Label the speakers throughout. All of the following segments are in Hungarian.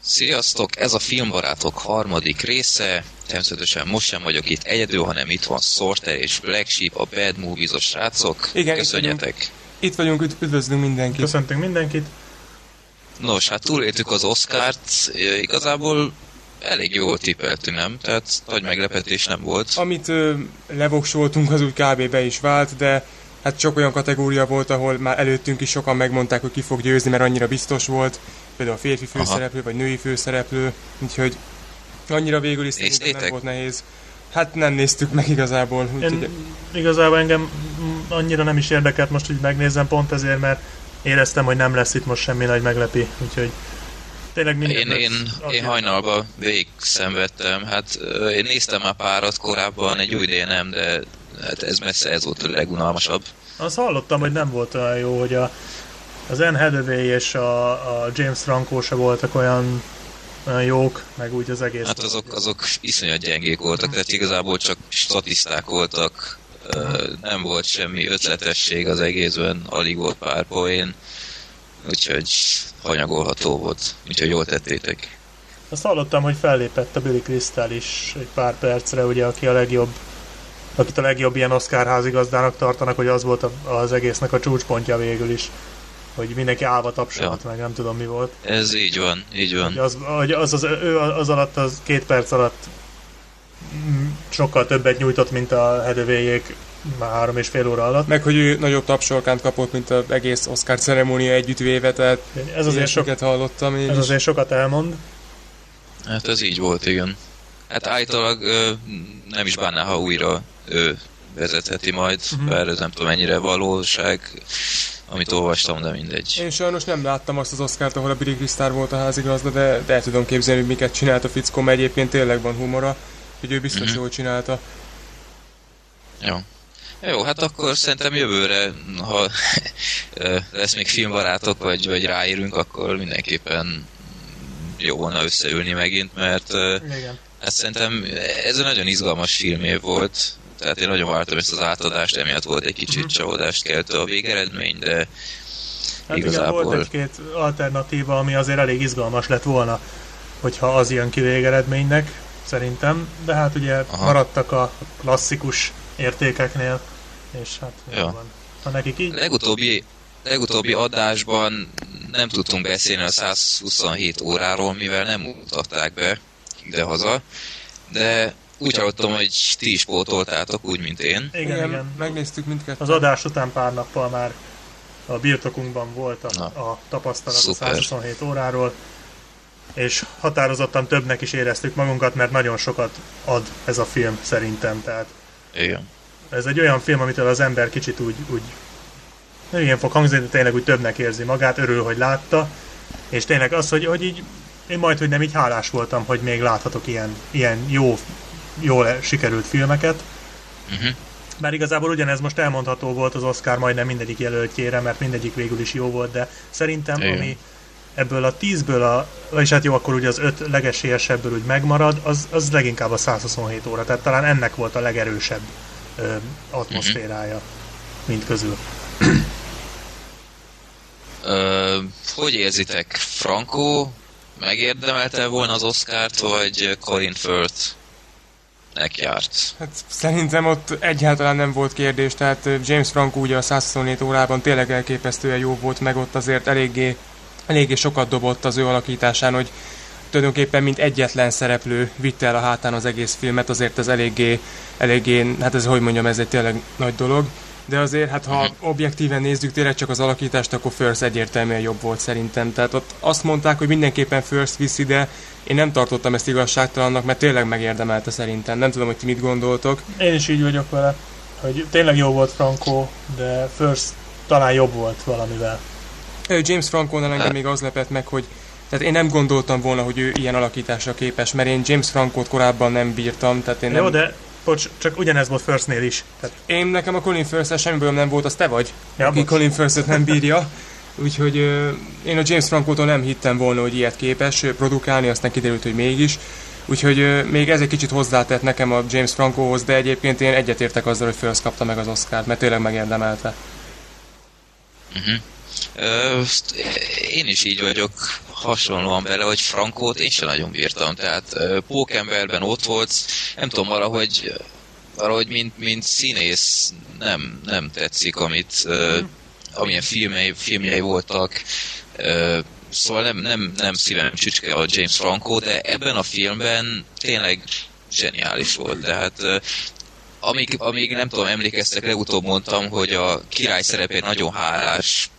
Speaker 1: Sziasztok! Ez a Filmbarátok harmadik része. Természetesen most sem vagyok itt egyedül, hanem itt van Sorter és Black Sheep, a Bad Movies-os srácok.
Speaker 2: Igen, itt
Speaker 1: Köszönjetek!
Speaker 2: Itt vagyunk, üdv- üdvözlünk mindenkit.
Speaker 3: Köszöntünk mindenkit.
Speaker 1: Nos, hát túléltük az Oscárt, igazából elég jól tippeltünk, nem? Tehát nagy meglepetés nem volt.
Speaker 2: Amit ö, levoksoltunk, az úgy kb. be is vált, de hát sok olyan kategória volt, ahol már előttünk is sokan megmondták, hogy ki fog győzni, mert annyira biztos volt. Például a férfi főszereplő, vagy női főszereplő, úgyhogy annyira végül is szerintem nem volt nehéz. Hát nem néztük meg igazából,
Speaker 3: Én, igazából engem annyira nem is érdekelt most, hogy megnézzem pont ezért, mert éreztem, hogy nem lesz itt most semmi nagy meglepi, úgyhogy tényleg minden.
Speaker 1: Én, én, én hajnalban végig szenvedtem. Hát én néztem már párat korábban, egy új ideje nem, de hát ez messze ez volt a legunalmasabb.
Speaker 3: Azt hallottam, hogy nem volt olyan jó, hogy a, az Anne Hathaway és a, a James Franco se voltak olyan, olyan jók, meg úgy az egész.
Speaker 1: Hát azok, azok iszonyat gyengék voltak, tehát igazából csak statiszták voltak, nem volt semmi ötletesség az egészben, alig volt pár poén, úgyhogy hanyagolható volt, úgyhogy jól tettétek.
Speaker 3: Azt hallottam, hogy fellépett a Billy Crystal is egy pár percre, ugye, aki a legjobb akit a legjobb ilyen Oscar házigazdának tartanak, hogy az volt az egésznek a csúcspontja végül is. Hogy mindenki állva tapsolt, meg nem tudom mi volt.
Speaker 1: Ez így van, így van.
Speaker 3: Hogy az, hogy az, az, ő az alatt, az két perc alatt mm, sokkal többet nyújtott, mint a Hedövéjék már három és fél óra alatt.
Speaker 2: meg hogy ő nagyobb tapsolkánt kapott, mint az egész Oscar ceremónia együttvéve, tehát
Speaker 3: Ez azért, sok,
Speaker 2: ilyesmiket hallottam én
Speaker 3: ez
Speaker 2: is.
Speaker 3: azért sokat elmond.
Speaker 1: Hát ez így volt, igen. Hát állítólag ö, nem is bánná, ha újra ő vezetheti majd, uh-huh. bár ez nem tudom mennyire valóság, amit olvastam, de mindegy.
Speaker 2: Én sajnos nem láttam azt az Oscárt, ahol a Billy Crystal volt a házigazda, de, de el tudom képzelni, hogy miket csinált a fickó, mert egyébként tényleg van humora, hogy ő biztos
Speaker 1: Mhm.
Speaker 2: jól csinálta.
Speaker 1: Jó. Jó, hát akkor szerintem jövőre, ha lesz még filmbarátok, vagy, vagy ráérünk, akkor mindenképpen jó volna összeülni megint, mert
Speaker 3: Igen.
Speaker 1: hát szerintem ez egy nagyon izgalmas filmév volt, tehát én nagyon vártam ezt az átadást, emiatt volt egy kicsit csalódást keltő a végeredmény, de
Speaker 3: Hát igen,
Speaker 1: Igazából-
Speaker 3: volt egy-két alternatíva, ami azért elég izgalmas lett volna, hogyha az jön ki végeredménynek, szerintem. De hát ugye
Speaker 1: Aha.
Speaker 3: Maradtak a klasszikus értékeknél, és hát
Speaker 1: Ja.
Speaker 3: van. Ha nekik így,
Speaker 1: legutóbbi, legutóbbi adásban nem tudtunk beszélni a 127 óráról, mivel nem mutatták be ide-haza, de úgy hallottam, hogy ti is pótoltátok, úgy, mint én.
Speaker 3: igen, igen.
Speaker 2: megnéztük mindkettőt.
Speaker 3: Az adás után pár nappal már a birtokunkban volt a,
Speaker 1: Na.
Speaker 3: a tapasztalat
Speaker 1: Szuper.
Speaker 3: a 127 óráról, és határozottan többnek is éreztük magunkat, mert nagyon sokat ad ez a film szerintem. Tehát
Speaker 1: Igen.
Speaker 3: ez egy olyan film, amitől az ember kicsit úgy, úgy nem ilyen fog hangzni, de tényleg úgy többnek érzi magát, örül, hogy látta, és tényleg az, hogy, hogy így én majd, hogy nem így hálás voltam, hogy még láthatok ilyen, ilyen jó, jól sikerült filmeket.
Speaker 1: Uh-huh.
Speaker 3: Bár igazából ugyanez most elmondható volt az Oscar majdnem mindegyik jelöltjére, mert mindegyik végül is jó volt, de szerintem
Speaker 1: Igen.
Speaker 3: ami ebből a tízből, a, vagyis hát jó, akkor ugye az öt legesélyesebből úgy megmarad, az, az leginkább a 127 óra, tehát talán ennek volt a legerősebb ö, atmoszférája,
Speaker 1: Mhm.
Speaker 3: mint közül.
Speaker 1: Ö, hogy érzitek? Franco megérdemelte volna az Oscárt, vagy Colin Firth járt?
Speaker 2: Hát szerintem ott egyáltalán nem volt kérdés, tehát James Franco ugye a 127 órában tényleg elképesztően jó volt, meg ott azért eléggé, eléggé sokat dobott az ő alakításán, hogy tulajdonképpen mint egyetlen szereplő vitte el a hátán az egész filmet, azért ez eléggé, eléggé, hát ez hogy mondjam, ez egy tényleg nagy dolog. De azért, hát ha objektíven nézzük tényleg csak az alakítást, akkor First egyértelműen jobb volt szerintem. Tehát ott azt mondták, hogy mindenképpen First viszi, de én nem tartottam ezt igazságtalannak, mert tényleg megérdemelte szerintem. Nem tudom, hogy ti mit gondoltok.
Speaker 3: Én is így vagyok vele, hogy tényleg jó volt Franco, de First talán jobb volt valamivel.
Speaker 2: James Franco-nál engem még az lepett meg, hogy tehát én nem gondoltam volna, hogy ő ilyen alakításra képes, mert én James Franco-t korábban nem bírtam, tehát én nem...
Speaker 3: Jó, de bocs, csak ugyanez volt Firstnél is. Tehát,
Speaker 2: Én nekem a Colin firth semmi bajom nem volt, az te vagy,
Speaker 3: ja,
Speaker 2: aki
Speaker 3: bocs.
Speaker 2: Colin firth nem bírja. Úgyhogy ö, én a James Franco-tól nem hittem volna, hogy ilyet képes produkálni, aztán kiderült, hogy mégis. Úgyhogy ö, még ez egy kicsit hozzátett nekem a James Francohoz, de egyébként én egyetértek azzal, hogy First kapta meg az Oscárt, mert tényleg megérdemelte.
Speaker 1: Uh-huh. Ö, én is így vagyok. hasonlóan bele, hogy Frankót én sem nagyon bírtam, tehát Pókemberben ott volt, nem tudom, valahogy valahogy mint, mint színész nem, nem tetszik, amit uh, amilyen filmjei, filmjei voltak, uh, szóval nem, nem, nem szívem csücske a James Franco, de ebben a filmben tényleg zseniális volt, tehát uh, amíg, amíg nem tudom, emlékeztek, legutóbb mondtam, hogy a király szerepén nagyon hálás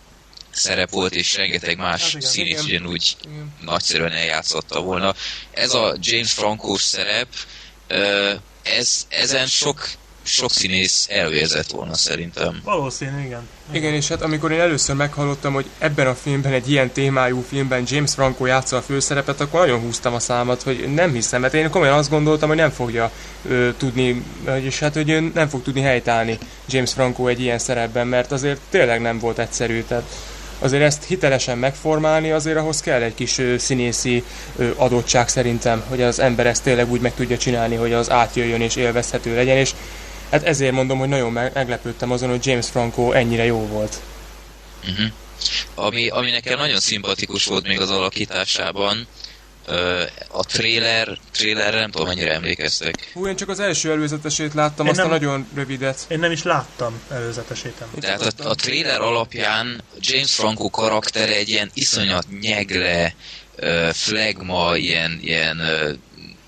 Speaker 1: szerep volt, és rengeteg más hát színész ugyanúgy igen. nagyszerűen eljátszotta volna. Ez a James franco szerep, ez, ezen sok sok színész elvérzett volna szerintem.
Speaker 3: Valószínű, igen.
Speaker 2: Igen, és hát amikor én először meghallottam, hogy ebben a filmben, egy ilyen témájú filmben James Franco játsza a főszerepet, akkor nagyon húztam a számat, hogy nem hiszem, mert én komolyan azt gondoltam, hogy nem fogja ö, tudni, és hát hogy ő nem fog tudni helytállni James Franco egy ilyen szerepben, mert azért tényleg nem volt egyszerű, tehát azért ezt hitelesen megformálni, azért ahhoz kell egy kis ö, színészi ö, adottság szerintem, hogy az ember ezt tényleg úgy meg tudja csinálni, hogy az átjöjjön és élvezhető legyen, és Hát ezért mondom, hogy nagyon meglepődtem azon, hogy James Franco ennyire jó volt.
Speaker 1: Uh-huh. Ami, ami nekem nagyon szimpatikus volt még az alakításában, a trailer, trailer nem tudom, mennyire emlékeztek.
Speaker 2: Hú, én csak az első előzetesét láttam, én azt nem, a nagyon rövidet.
Speaker 3: Én nem is láttam előzetesét.
Speaker 1: Tehát a, a trailer alapján James Franco karaktere egy ilyen iszonyat nyegle, flagma, ilyen, ilyen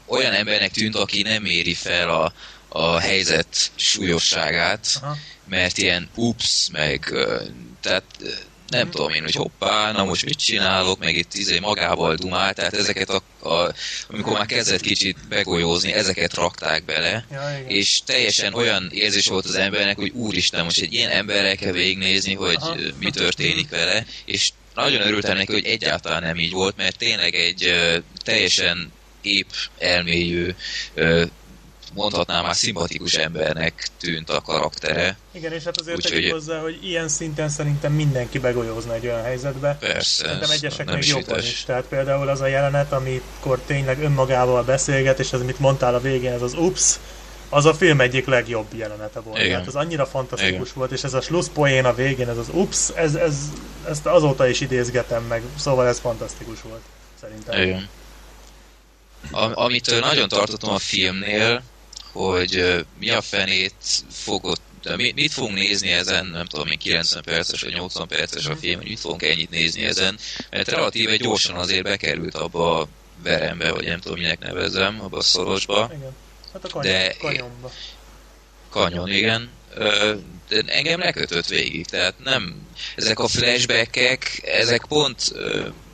Speaker 1: olyan embernek tűnt, aki nem éri fel a, a helyzet súlyosságát, Aha. mert ilyen ups, meg tehát nem tudom én, hogy hoppá, na most mit csinálok, meg itt izé magával dumál, tehát ezeket a, a amikor már kezdett kicsit begolyózni, ezeket rakták bele, ja, és teljesen olyan érzés volt az embernek, hogy úristen, most egy ilyen emberrel kell végignézni, hogy Aha. mi történik vele, és nagyon örültem neki, hogy egyáltalán nem így volt, mert tényleg egy uh, teljesen épp elmélyű uh, mondhatnám már szimpatikus embernek tűnt a karaktere.
Speaker 3: Igen, és hát azért Úgy, tegyük hozzá, hogy ilyen szinten szerintem mindenki begolyózna egy olyan helyzetbe.
Speaker 1: Persze.
Speaker 3: Szerintem egyesek még jobban is. Tehát például az a jelenet, amikor tényleg önmagával beszélget, és az, amit mondtál a végén, ez az ups, az a film egyik legjobb jelenete volt. Igen. Tehát az annyira fantasztikus Igen. volt, és ez a slusszpoén a végén, ez az ups, ez, ez, ezt azóta is idézgetem meg, szóval ez fantasztikus volt, szerintem.
Speaker 1: Igen. Am- amitől nagyon tartottam a filmnél, hogy mi a fenét fogott de mi, mit fogunk nézni ezen, nem tudom, még 90 perces vagy 80 perces a film, hogy mit fogunk ennyit nézni ezen, mert relatíve gyorsan azért bekerült abba a verembe, vagy nem tudom, minek nevezem, abba a szorosba.
Speaker 3: Igen. Hát a kanyon, de, kanyonba.
Speaker 1: Kanyon, igen. De engem lekötött végig, tehát nem, ezek a flashbackek, ezek pont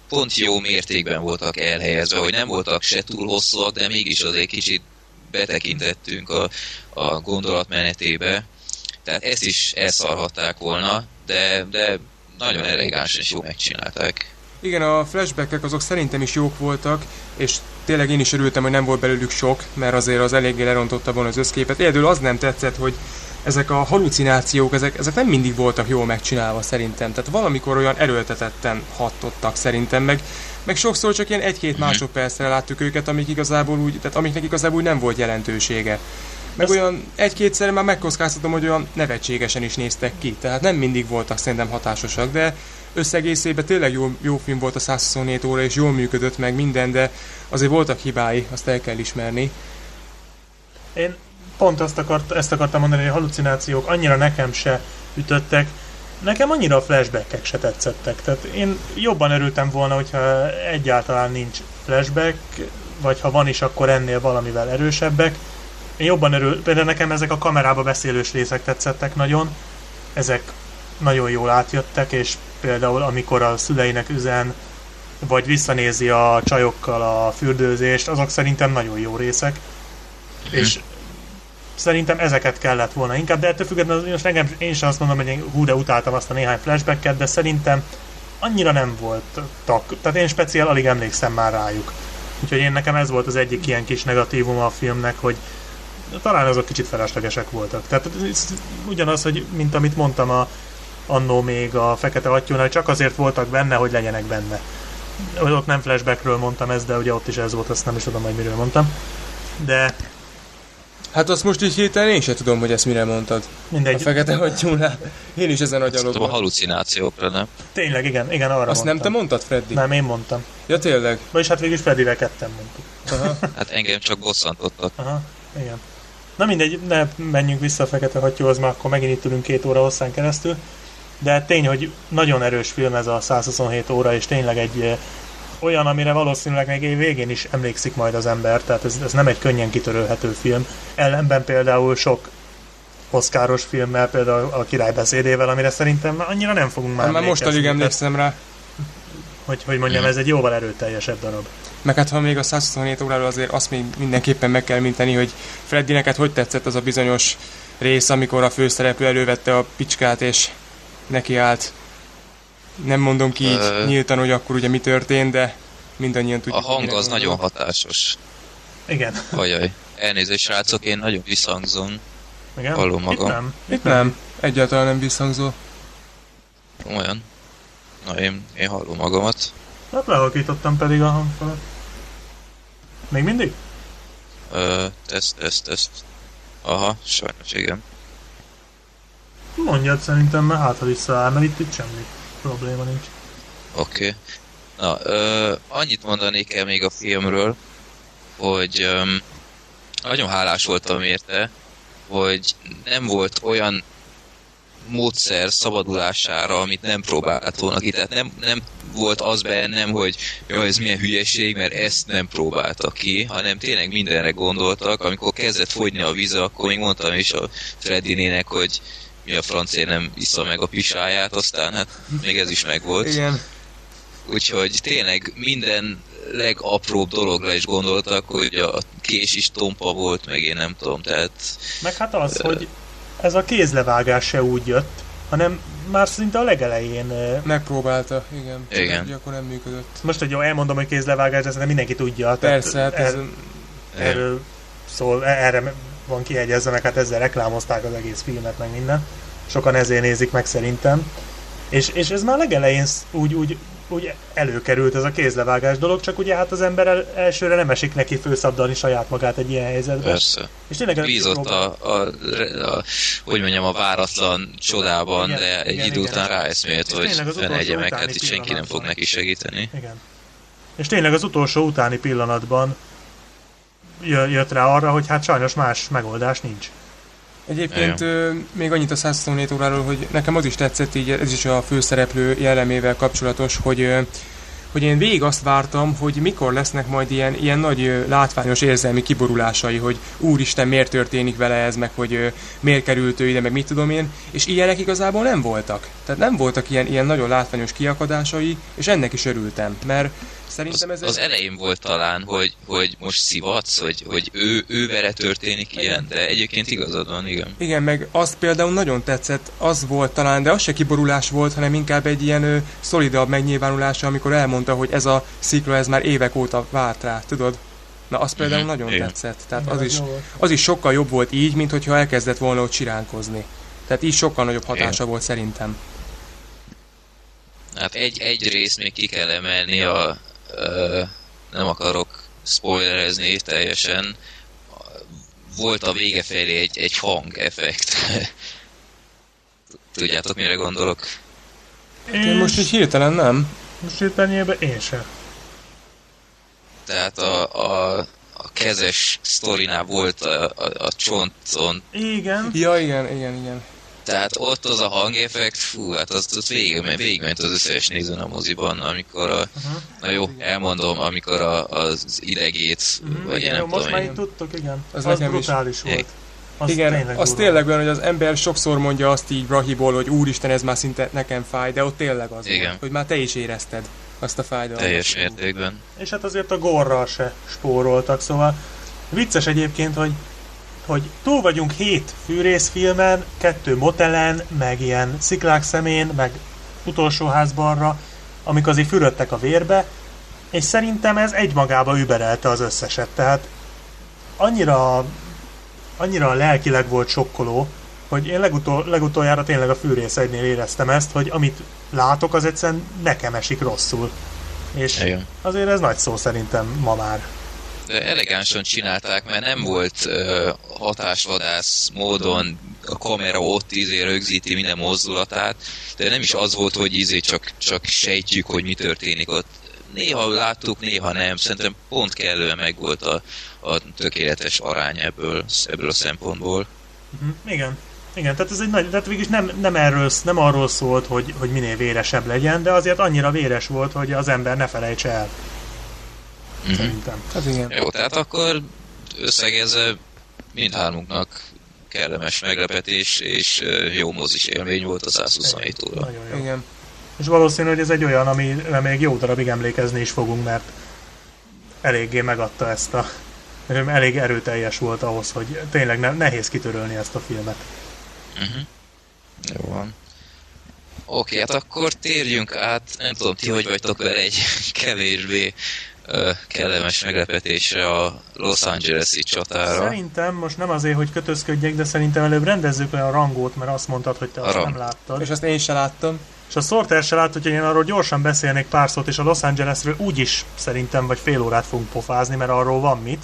Speaker 1: pont jó mértékben voltak elhelyezve, hogy nem voltak se túl hosszúak, de mégis azért kicsit betekintettünk a, a gondolatmenetébe, tehát ezt is elszarhatták volna, de, de nagyon elegánsan és jó megcsinálták.
Speaker 2: Igen, a flashbackek azok szerintem is jók voltak, és tényleg én is örültem, hogy nem volt belőlük sok, mert azért az eléggé lerontotta volna az összképet. Egyedül az nem tetszett, hogy ezek a halucinációk, ezek, ezek nem mindig voltak jól megcsinálva szerintem. Tehát valamikor olyan erőltetetten hatottak szerintem, meg meg sokszor csak ilyen egy-két másodpercre láttuk őket, amik igazából úgy, tehát amiknek igazából úgy nem volt jelentősége. Meg olyan egy-kétszer már megkockáztatom, hogy olyan nevetségesen is néztek ki, tehát nem mindig voltak szerintem hatásosak, de összegészében tényleg jó, jó film volt a 127 óra, és jól működött meg minden, de azért voltak hibái, azt el kell ismerni.
Speaker 3: Én pont azt akart, ezt akartam mondani, hogy a halucinációk annyira nekem se ütöttek, Nekem annyira a flashbackek se tetszettek. Tehát én jobban örültem volna, hogyha egyáltalán nincs flashback, vagy ha van is, akkor ennél valamivel erősebbek. Én jobban örül, például nekem ezek a kamerába beszélős részek tetszettek nagyon. Ezek nagyon jól átjöttek, és például amikor a szüleinek üzen, vagy visszanézi a csajokkal a fürdőzést, azok szerintem nagyon jó részek. Mm. És Szerintem ezeket kellett volna inkább, de ettől függetlenül most engem, én sem azt mondom, hogy én hú, de utáltam azt a néhány flashbacket, de szerintem annyira nem voltak. Tehát én speciál alig emlékszem már rájuk. Úgyhogy én nekem ez volt az egyik ilyen kis negatívum a filmnek, hogy talán azok kicsit feleslegesek voltak. Tehát ugyanaz, hogy mint amit mondtam a, annó még a Fekete Attyónál, csak azért voltak benne, hogy legyenek benne. Ott nem flashbackről mondtam ezt, de ugye ott is ez volt, azt nem is tudom, hogy miről mondtam. De
Speaker 2: Hát azt most így hirtelen én sem tudom, hogy ezt mire mondtad.
Speaker 3: Mindegy.
Speaker 2: A fekete hattyúnál. Én is ezen
Speaker 1: Tudom, a halucinációkra, nem?
Speaker 3: Tényleg, igen, igen, arra
Speaker 2: Azt
Speaker 3: mondtam.
Speaker 2: nem te mondtad, Freddy?
Speaker 3: Nem, én mondtam.
Speaker 2: Ja, tényleg?
Speaker 3: Vagyis hát végülis Fredivel ketten mondtuk.
Speaker 2: Aha.
Speaker 1: Hát engem csak bosszantottak.
Speaker 3: Aha, igen. Na mindegy, ne menjünk vissza a Fekete Hattyúhoz, mert akkor megint itt ülünk két óra hosszán keresztül. De tény, hogy nagyon erős film ez a 127 óra, és tényleg egy olyan, amire valószínűleg még év végén is emlékszik majd az ember, tehát ez, ez nem egy könnyen kitörölhető film. Ellenben például sok oszkáros filmmel, például a király beszédével, amire szerintem annyira nem fogunk már
Speaker 2: Hát már most alig emlékszem rá.
Speaker 3: Hogy, hogy mondjam, ez egy jóval erőteljesebb darab.
Speaker 2: Meg hát ha még a 127 óráról azért azt még mindenképpen meg kell minteni, hogy Freddy neked hogy tetszett az a bizonyos rész, amikor a főszereplő elővette a picskát és neki állt. Nem mondom ki így
Speaker 1: Ö.
Speaker 2: nyíltan, hogy akkor ugye mi történt, de mindannyian
Speaker 1: A
Speaker 2: tudjuk.
Speaker 1: hang
Speaker 2: mire
Speaker 1: az
Speaker 2: gondolok.
Speaker 1: nagyon hatásos.
Speaker 3: Igen.
Speaker 1: Ajaj. Elnézést, srácok, én nagyon visszhangzom.
Speaker 3: Igen?
Speaker 1: Hallom
Speaker 3: Itt
Speaker 1: magam.
Speaker 3: nem.
Speaker 2: Itt nem. Egyáltalán nem visszhangzó.
Speaker 1: Komolyan. Na, én, én hallom magamat.
Speaker 3: Hát lehalkítottam pedig a hangfalat. Még mindig?
Speaker 1: Ö, teszt, teszt, teszt. Aha, sajnos igen.
Speaker 3: Mondjad szerintem, mert hát ha visszaáll, mert itt, itt semmi probléma nincs.
Speaker 1: Oké. Okay. Na, ö, annyit mondanék el még a filmről, hogy öm, nagyon hálás voltam érte, hogy nem volt olyan módszer szabadulására, amit nem próbált volna ki. Tehát nem, nem volt az bennem, hogy jó, ez milyen hülyeség, mert ezt nem próbáltak ki, hanem tényleg mindenre gondoltak. Amikor kezdett fogyni a víz, akkor még mondtam is a Freddinének, hogy mi a francia nem iszza meg a pisáját, aztán hát még ez is megvolt.
Speaker 2: Igen.
Speaker 1: Úgyhogy tényleg minden legapróbb dologra is gondoltak, hogy a kés is tompa volt, meg én nem tudom, tehát
Speaker 3: Meg hát az, hogy ez a kézlevágás se úgy jött, hanem már szinte a legelején.
Speaker 2: Megpróbálta, igen. Csak
Speaker 1: Igen.
Speaker 2: Ugye akkor nem működött.
Speaker 3: Most, hogy jó, elmondom, hogy kézlevágás, de szerintem mindenki tudja.
Speaker 2: Persze, hát ez...
Speaker 3: er, erről szól, erre van kiegyezve, meg hát ezzel reklámozták az egész filmet, meg minden. Sokan ezért nézik meg szerintem. És, és ez már a legelején úgy, úgy, úgy előkerült ez a kézlevágás dolog, csak ugye hát az ember el, elsőre nem esik neki főszabdalni saját magát egy ilyen helyzetben.
Speaker 1: persze.
Speaker 3: És tényleg
Speaker 1: Bízott a, a, a, hogy mondjam, a váratlan csodában,
Speaker 3: Igen,
Speaker 1: de egy
Speaker 3: igen,
Speaker 1: idő
Speaker 3: igen.
Speaker 1: után ráeszmélt, hogy
Speaker 3: utolsó
Speaker 1: fenegye meg, hát itt senki nem fog neki segíteni.
Speaker 3: Igen. És tényleg az utolsó utáni pillanatban jött rá arra, hogy hát sajnos más megoldás nincs.
Speaker 2: Egyébként ö, még annyit a 127 óráról, hogy nekem az is tetszett, így ez is a főszereplő jellemével kapcsolatos, hogy ö, hogy én végig azt vártam, hogy mikor lesznek majd ilyen, ilyen nagy ö, látványos érzelmi kiborulásai, hogy úristen, miért történik vele ez, meg hogy ö, miért került ő ide, meg mit tudom én, és ilyenek igazából nem voltak. Tehát nem voltak ilyen, ilyen nagyon látványos kiakadásai, és ennek is örültem, mert szerintem ez egy...
Speaker 1: az elején volt talán, hogy, hogy most szivatsz, hogy, hogy ő, ő vele történik ilyen, de egyébként igazad van, igen.
Speaker 2: Igen, meg azt például nagyon tetszett, az volt talán, de az se kiborulás volt, hanem inkább egy ilyen ö, szolidabb megnyilvánulása, amikor elmondta, hogy ez a szikla, ez már évek óta várt rá, tudod? Na, az például
Speaker 1: Mhm,
Speaker 2: nagyon
Speaker 1: igen.
Speaker 2: tetszett. Tehát
Speaker 3: Igen,
Speaker 2: az is, az is sokkal jobb volt így, mint hogyha elkezdett volna ott siránkozni. Tehát így sokkal nagyobb hatása
Speaker 1: Igen.
Speaker 2: volt szerintem.
Speaker 1: Hát egy, egy rész még ki kell emelni, a, nem akarok spoilerezni teljesen, volt a vége felé egy, egy hangeffekt. Tudjátok, mire gondolok?
Speaker 2: Én most így hirtelen nem.
Speaker 3: most hirtelenjében én sem.
Speaker 1: Tehát a, a, a kezes sztorinál volt a, a, a csonton,
Speaker 3: Igen.
Speaker 2: Ja, igen, igen, igen.
Speaker 1: Tehát ott az a hangeffekt, fú, hát az, az végig, végigment az összes nézőn a moziban, amikor a,
Speaker 3: Uh-huh.
Speaker 1: na jó, elmondom, amikor a, az idegét, vagy én
Speaker 3: igen, jó,
Speaker 1: nem
Speaker 3: most
Speaker 1: tudom,
Speaker 3: már
Speaker 1: én,
Speaker 3: így tudtok, igen.
Speaker 2: Az
Speaker 3: Az,
Speaker 2: nekem is.
Speaker 3: brutális volt. Az
Speaker 2: igen,
Speaker 3: tényleg
Speaker 2: az
Speaker 3: durva.
Speaker 2: tényleg olyan, hogy az ember sokszor mondja azt így Brahiból, hogy úristen, ez már szinte nekem fáj, de ott tényleg az
Speaker 1: Igen.
Speaker 2: volt, hogy már te is érezted azt a fájdalmat.
Speaker 1: teljes mértékben.
Speaker 3: És hát azért a gorral se spóroltak, szóval vicces egyébként, hogy hogy túl vagyunk hét fűrészfilmen, kettő motelen, meg ilyen sziklák szemén, meg utolsó házbarra, amik azért fürödtek a vérbe, és szerintem ez egymagába überelte az összeset. Tehát annyira, annyira lelkileg volt sokkoló, hogy én legutol, legutoljára tényleg a fűrész egynél éreztem ezt, hogy amit látok, az egyszerűen nekem esik rosszul. És
Speaker 1: Igen.
Speaker 3: azért ez nagy szó szerintem ma már.
Speaker 1: Elegánsan csinálták, mert nem volt hatásvadász módon a kamera ott izé rögzíti minden mozdulatát, de nem is az volt, hogy izé csak, csak sejtjük, hogy mi történik ott. Néha láttuk, néha nem. Szerintem pont kellően megvolt a, a tökéletes arány ebből, ebből a szempontból.
Speaker 3: Uh-huh. Igen. Igen, tehát ez egy nagy, tehát végülis nem, nem, erről, nem arról szólt, hogy, hogy minél véresebb legyen, de azért annyira véres volt, hogy az ember ne felejtse el.
Speaker 1: Uh-huh. Szerintem.
Speaker 2: Hát igen.
Speaker 1: Jó, tehát akkor összegezve mindhármunknak kellemes meglepetés és jó mozis élmény volt a 127 óra.
Speaker 3: Nagyon jó.
Speaker 2: Igen.
Speaker 3: És valószínű, hogy ez egy olyan, amire még jó darabig emlékezni is fogunk, mert eléggé megadta ezt a... Elég erőteljes volt ahhoz, hogy tényleg ne, nehéz kitörölni ezt a filmet.
Speaker 1: Uh-huh. Jó van. Oké, hát akkor térjünk át, nem tudom, ti hogy vagytok vele egy kevésbé kellemes meglepetésre a Los Angeles-i csatára.
Speaker 3: Szerintem most nem azért, hogy kötözködjek, de szerintem előbb rendezzük le a rangót, mert azt mondtad, hogy te
Speaker 1: A
Speaker 3: azt
Speaker 1: rang.
Speaker 3: nem láttad.
Speaker 2: És azt én sem láttam.
Speaker 3: És a Sorter se látta, hogy én arról gyorsan beszélnék pár szót, és a Los Angelesről úgyis szerintem vagy fél órát fogunk pofázni, mert arról van mit,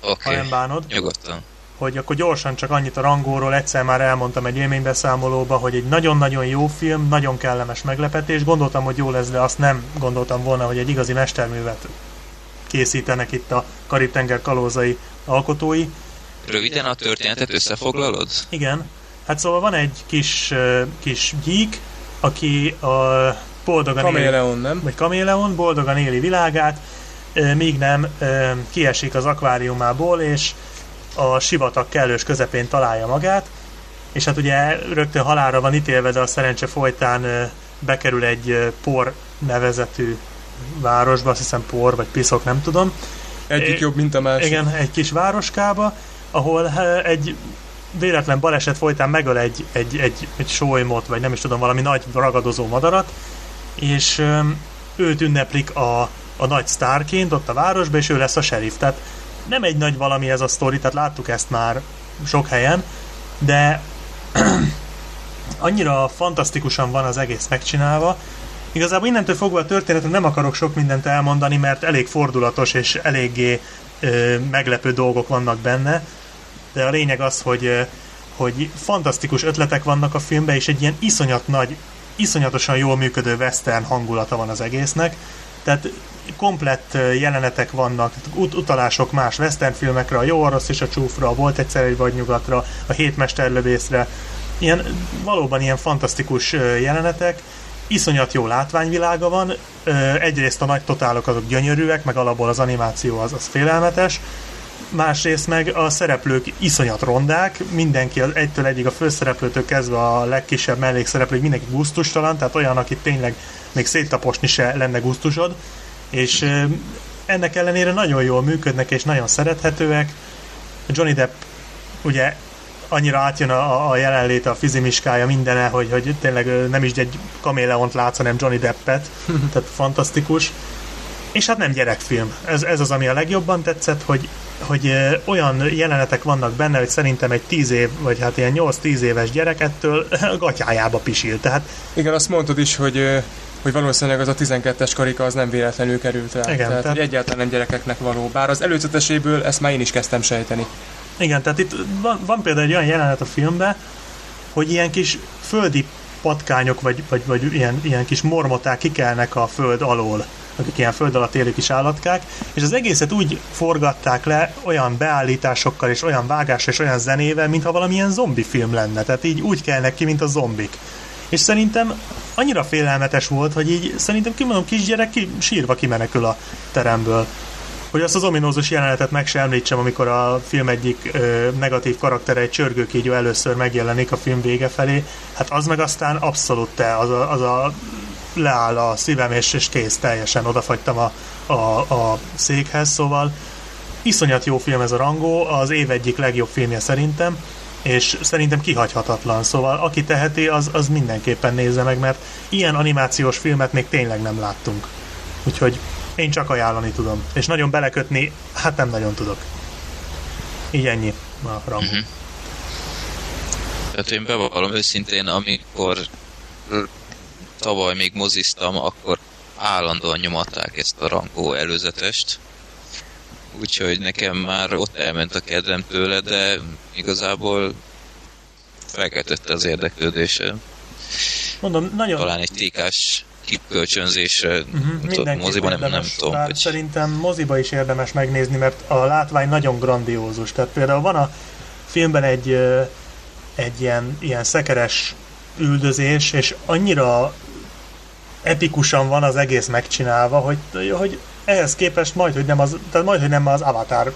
Speaker 3: ha
Speaker 1: Oké,
Speaker 3: nem bánod.
Speaker 1: nyugodtan.
Speaker 3: Hogy akkor gyorsan csak annyit a rangóról, egyszer már elmondtam egy élménybeszámolóba, hogy egy nagyon-nagyon jó film, nagyon kellemes meglepetés. Gondoltam, hogy jó lesz, de azt nem gondoltam volna, hogy egy igazi mesterművet készítenek itt a Karib-tenger kalózai alkotói.
Speaker 1: Röviden a történetet összefoglalod?
Speaker 3: Igen, hát szóval van egy kis, kis gyík, aki a boldogan éli,
Speaker 2: Kaméleon, nem?
Speaker 3: vagy kaméleon, boldogan éli világát, míg nem kiesik az akváriumából, és a sivatag kellős közepén találja magát, és hát ugye rögtön halálra van ítélve, de a szerencse folytán bekerül egy por nevezetű városba, azt hiszem por, vagy piszok, nem tudom.
Speaker 2: Egyik jobb, mint a másik.
Speaker 3: Igen, egy kis városkába, ahol egy véletlen baleset folytán megöl egy, egy, egy, egy solymot, vagy nem is tudom, valami nagy ragadozó madarat, és őt ünneplik a, a nagy sztárként ott a városba, és ő lesz a sheriff. Tehát nem egy nagy valami ez a sztori, tehát láttuk ezt már sok helyen, de annyira fantasztikusan van az egész megcsinálva, Igazából innentől fogva a történetet nem akarok sok mindent elmondani, mert elég fordulatos és eléggé ö, meglepő dolgok vannak benne, de a lényeg az, hogy, ö, hogy fantasztikus ötletek vannak a filmben, és egy ilyen iszonyat nagy, iszonyatosan jól működő western hangulata van az egésznek, tehát komplett jelenetek vannak, ut- utalások más western filmekre, a Jó Orosz és a Csúfra, Volt egyszer egy vadnyugatra, a Hétmesterlövészre, ilyen, valóban ilyen fantasztikus jelenetek, iszonyat jó látványvilága van, egyrészt a nagy totálok azok gyönyörűek, meg alapból az animáció az, az félelmetes, másrészt meg a szereplők iszonyat rondák, mindenki az egytől egyig a főszereplőtől kezdve a legkisebb mellékszereplők mindenki gusztustalan, tehát olyan, akit tényleg még széttaposni se lenne gusztusod, és ennek ellenére nagyon jól működnek és nagyon szerethetőek. Johnny Depp ugye annyira átjön a, a jelenléte, a fizimiskája, mindene, hogy, hogy tényleg nem is egy kaméleont látsz, hanem Johnny Deppet, tehát fantasztikus. És hát nem gyerekfilm. Ez, ez az, ami a legjobban tetszett, hogy, hogy olyan jelenetek vannak benne, hogy szerintem egy 10 év, vagy hát ilyen 8-10 éves gyerek ettől gatyájába pisil. Tehát
Speaker 2: Igen, azt mondtad is, hogy, hogy valószínűleg az a 12-es karika az nem véletlenül került rá.
Speaker 3: Igen,
Speaker 2: tehát,
Speaker 3: tehát-
Speaker 2: egyáltalán nem gyerekeknek való. Bár az előzeteséből ezt már én is kezdtem sejteni.
Speaker 3: Igen, tehát itt van, van például egy olyan jelenet a filmben, hogy ilyen kis földi patkányok, vagy, vagy, vagy ilyen, ilyen kis mormoták kikelnek a föld alól, akik ilyen föld alatt élő kis állatkák, és az egészet úgy forgatták le olyan beállításokkal, és olyan vágással, és olyan zenével, mintha valamilyen zombi film lenne. Tehát így úgy kelnek ki, mint a zombik. És szerintem annyira félelmetes volt, hogy így szerintem kimondom kisgyerek ki, sírva kimenekül a teremből. Hogy azt az ominózus jelenetet meg se említsem, amikor a film egyik ö, negatív karaktere, egy csörgőkígyó először megjelenik a film vége felé, hát az meg aztán abszolút te, az a, az a leáll a szívem, és, és kész, teljesen odafagytam a, a, a székhez, szóval iszonyat jó film ez a Rangó, az év egyik legjobb filmje szerintem, és szerintem kihagyhatatlan, szóval aki teheti, az, az mindenképpen nézze meg, mert ilyen animációs filmet még tényleg nem láttunk. Úgyhogy én csak ajánlani tudom. És nagyon belekötni, hát nem nagyon tudok. Így ennyi a rangú.
Speaker 1: Mhm. Tehát én bevallom őszintén, amikor tavaly még moziztam, akkor állandóan nyomatták ezt a rangó előzetest. Úgyhogy nekem már ott elment a kedvem tőle, de igazából felkeltette az érdeklődése.
Speaker 3: Mondom, nagyon...
Speaker 1: Talán egy tékás kikölcsönzésre
Speaker 3: uh-huh,
Speaker 1: moziban nem, nem tudom.
Speaker 3: Hogy... Szerintem moziba is érdemes megnézni, mert a látvány nagyon grandiózus. Tehát például van a filmben egy, egy ilyen, ilyen szekeres üldözés, és annyira epikusan van az egész megcsinálva, hogy, hogy ehhez képest majd, hogy nem az, tehát majd, hogy nem az Avatar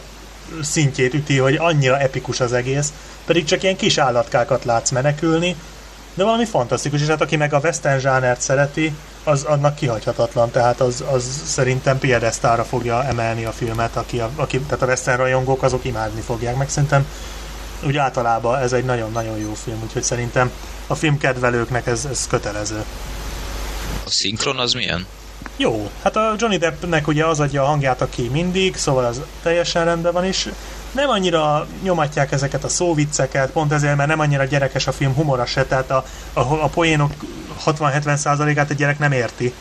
Speaker 3: szintjét üti, hogy annyira epikus az egész, pedig csak ilyen kis állatkákat látsz menekülni, de valami fantasztikus, és hát aki meg a western zsánert szereti, az annak kihagyhatatlan, tehát az, az szerintem piedesztára fogja emelni a filmet, aki, a, aki, tehát a western rajongók azok imádni fogják, meg szerintem úgy általában ez egy nagyon-nagyon jó film, úgyhogy szerintem a filmkedvelőknek ez, ez kötelező.
Speaker 1: A szinkron az milyen?
Speaker 3: Jó, hát a Johnny Deppnek ugye az adja a hangját, aki mindig, szóval az teljesen rendben van, és nem annyira nyomatják ezeket a szóvicceket, pont ezért, mert nem annyira gyerekes a film humora se, tehát a, a, a poénok 60-70%-át a gyerek nem érti.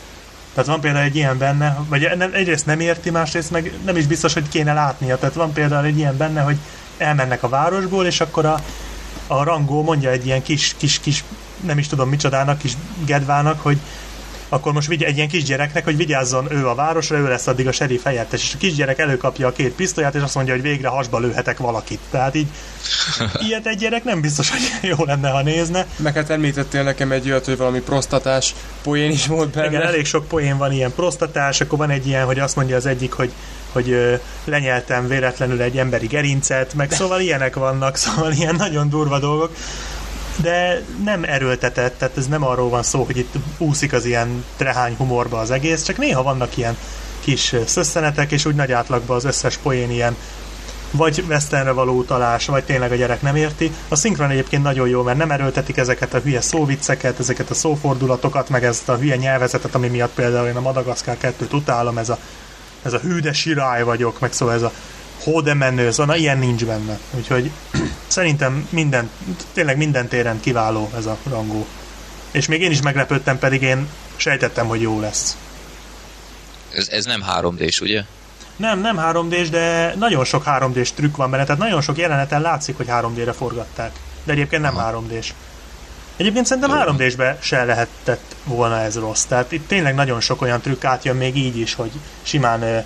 Speaker 3: Tehát van például egy ilyen benne, vagy nem, egyrészt nem érti, másrészt meg nem is biztos, hogy kéne látnia. Tehát van például egy ilyen benne, hogy elmennek a városból, és akkor a, a rangó mondja egy ilyen kis, kis, kis, nem is tudom micsodának, kis gedvának, hogy akkor most vigy egy ilyen kisgyereknek, hogy vigyázzon ő a városra, ő lesz addig a serif helyettes, és a kisgyerek előkapja a két pisztolyát, és azt mondja, hogy végre hasba lőhetek valakit. Tehát így ilyet egy gyerek nem biztos, hogy jó lenne, ha nézne.
Speaker 2: Meg hát említettél nekem egy olyat, hogy valami prostatás poén is volt benne.
Speaker 3: Igen, elég sok poén van ilyen prostatás, akkor van egy ilyen, hogy azt mondja az egyik, hogy hogy ö, lenyeltem véletlenül egy emberi gerincet, meg szóval ilyenek vannak, szóval ilyen nagyon durva dolgok de nem erőltetett, tehát ez nem arról van szó, hogy itt úszik az ilyen trehány humorba az egész, csak néha vannak ilyen kis szösszenetek, és úgy nagy átlagban az összes poén ilyen vagy westernre való utalás, vagy tényleg a gyerek nem érti. A szinkron egyébként nagyon jó, mert nem erőltetik ezeket a hülye szóvicceket, ezeket a szófordulatokat, meg ezt a hülye nyelvezetet, ami miatt például én a Madagaszkár 2-t utálom, ez a, ez a hű de sirály vagyok, meg szóval ez a hóde menő zona, ilyen nincs benne. Úgyhogy szerintem minden, tényleg minden téren kiváló ez a rangó. És még én is meglepődtem, pedig én sejtettem, hogy jó lesz.
Speaker 1: Ez, ez nem 3D-s, ugye?
Speaker 3: Nem, nem 3D-s, de nagyon sok 3D-s trükk van benne, tehát nagyon sok jeleneten látszik, hogy 3D-re forgatták. De egyébként nem Aha. 3D-s. Egyébként szerintem 3D-sbe se lehetett volna ez rossz. Tehát itt tényleg nagyon sok olyan trükk átjön még így is, hogy simán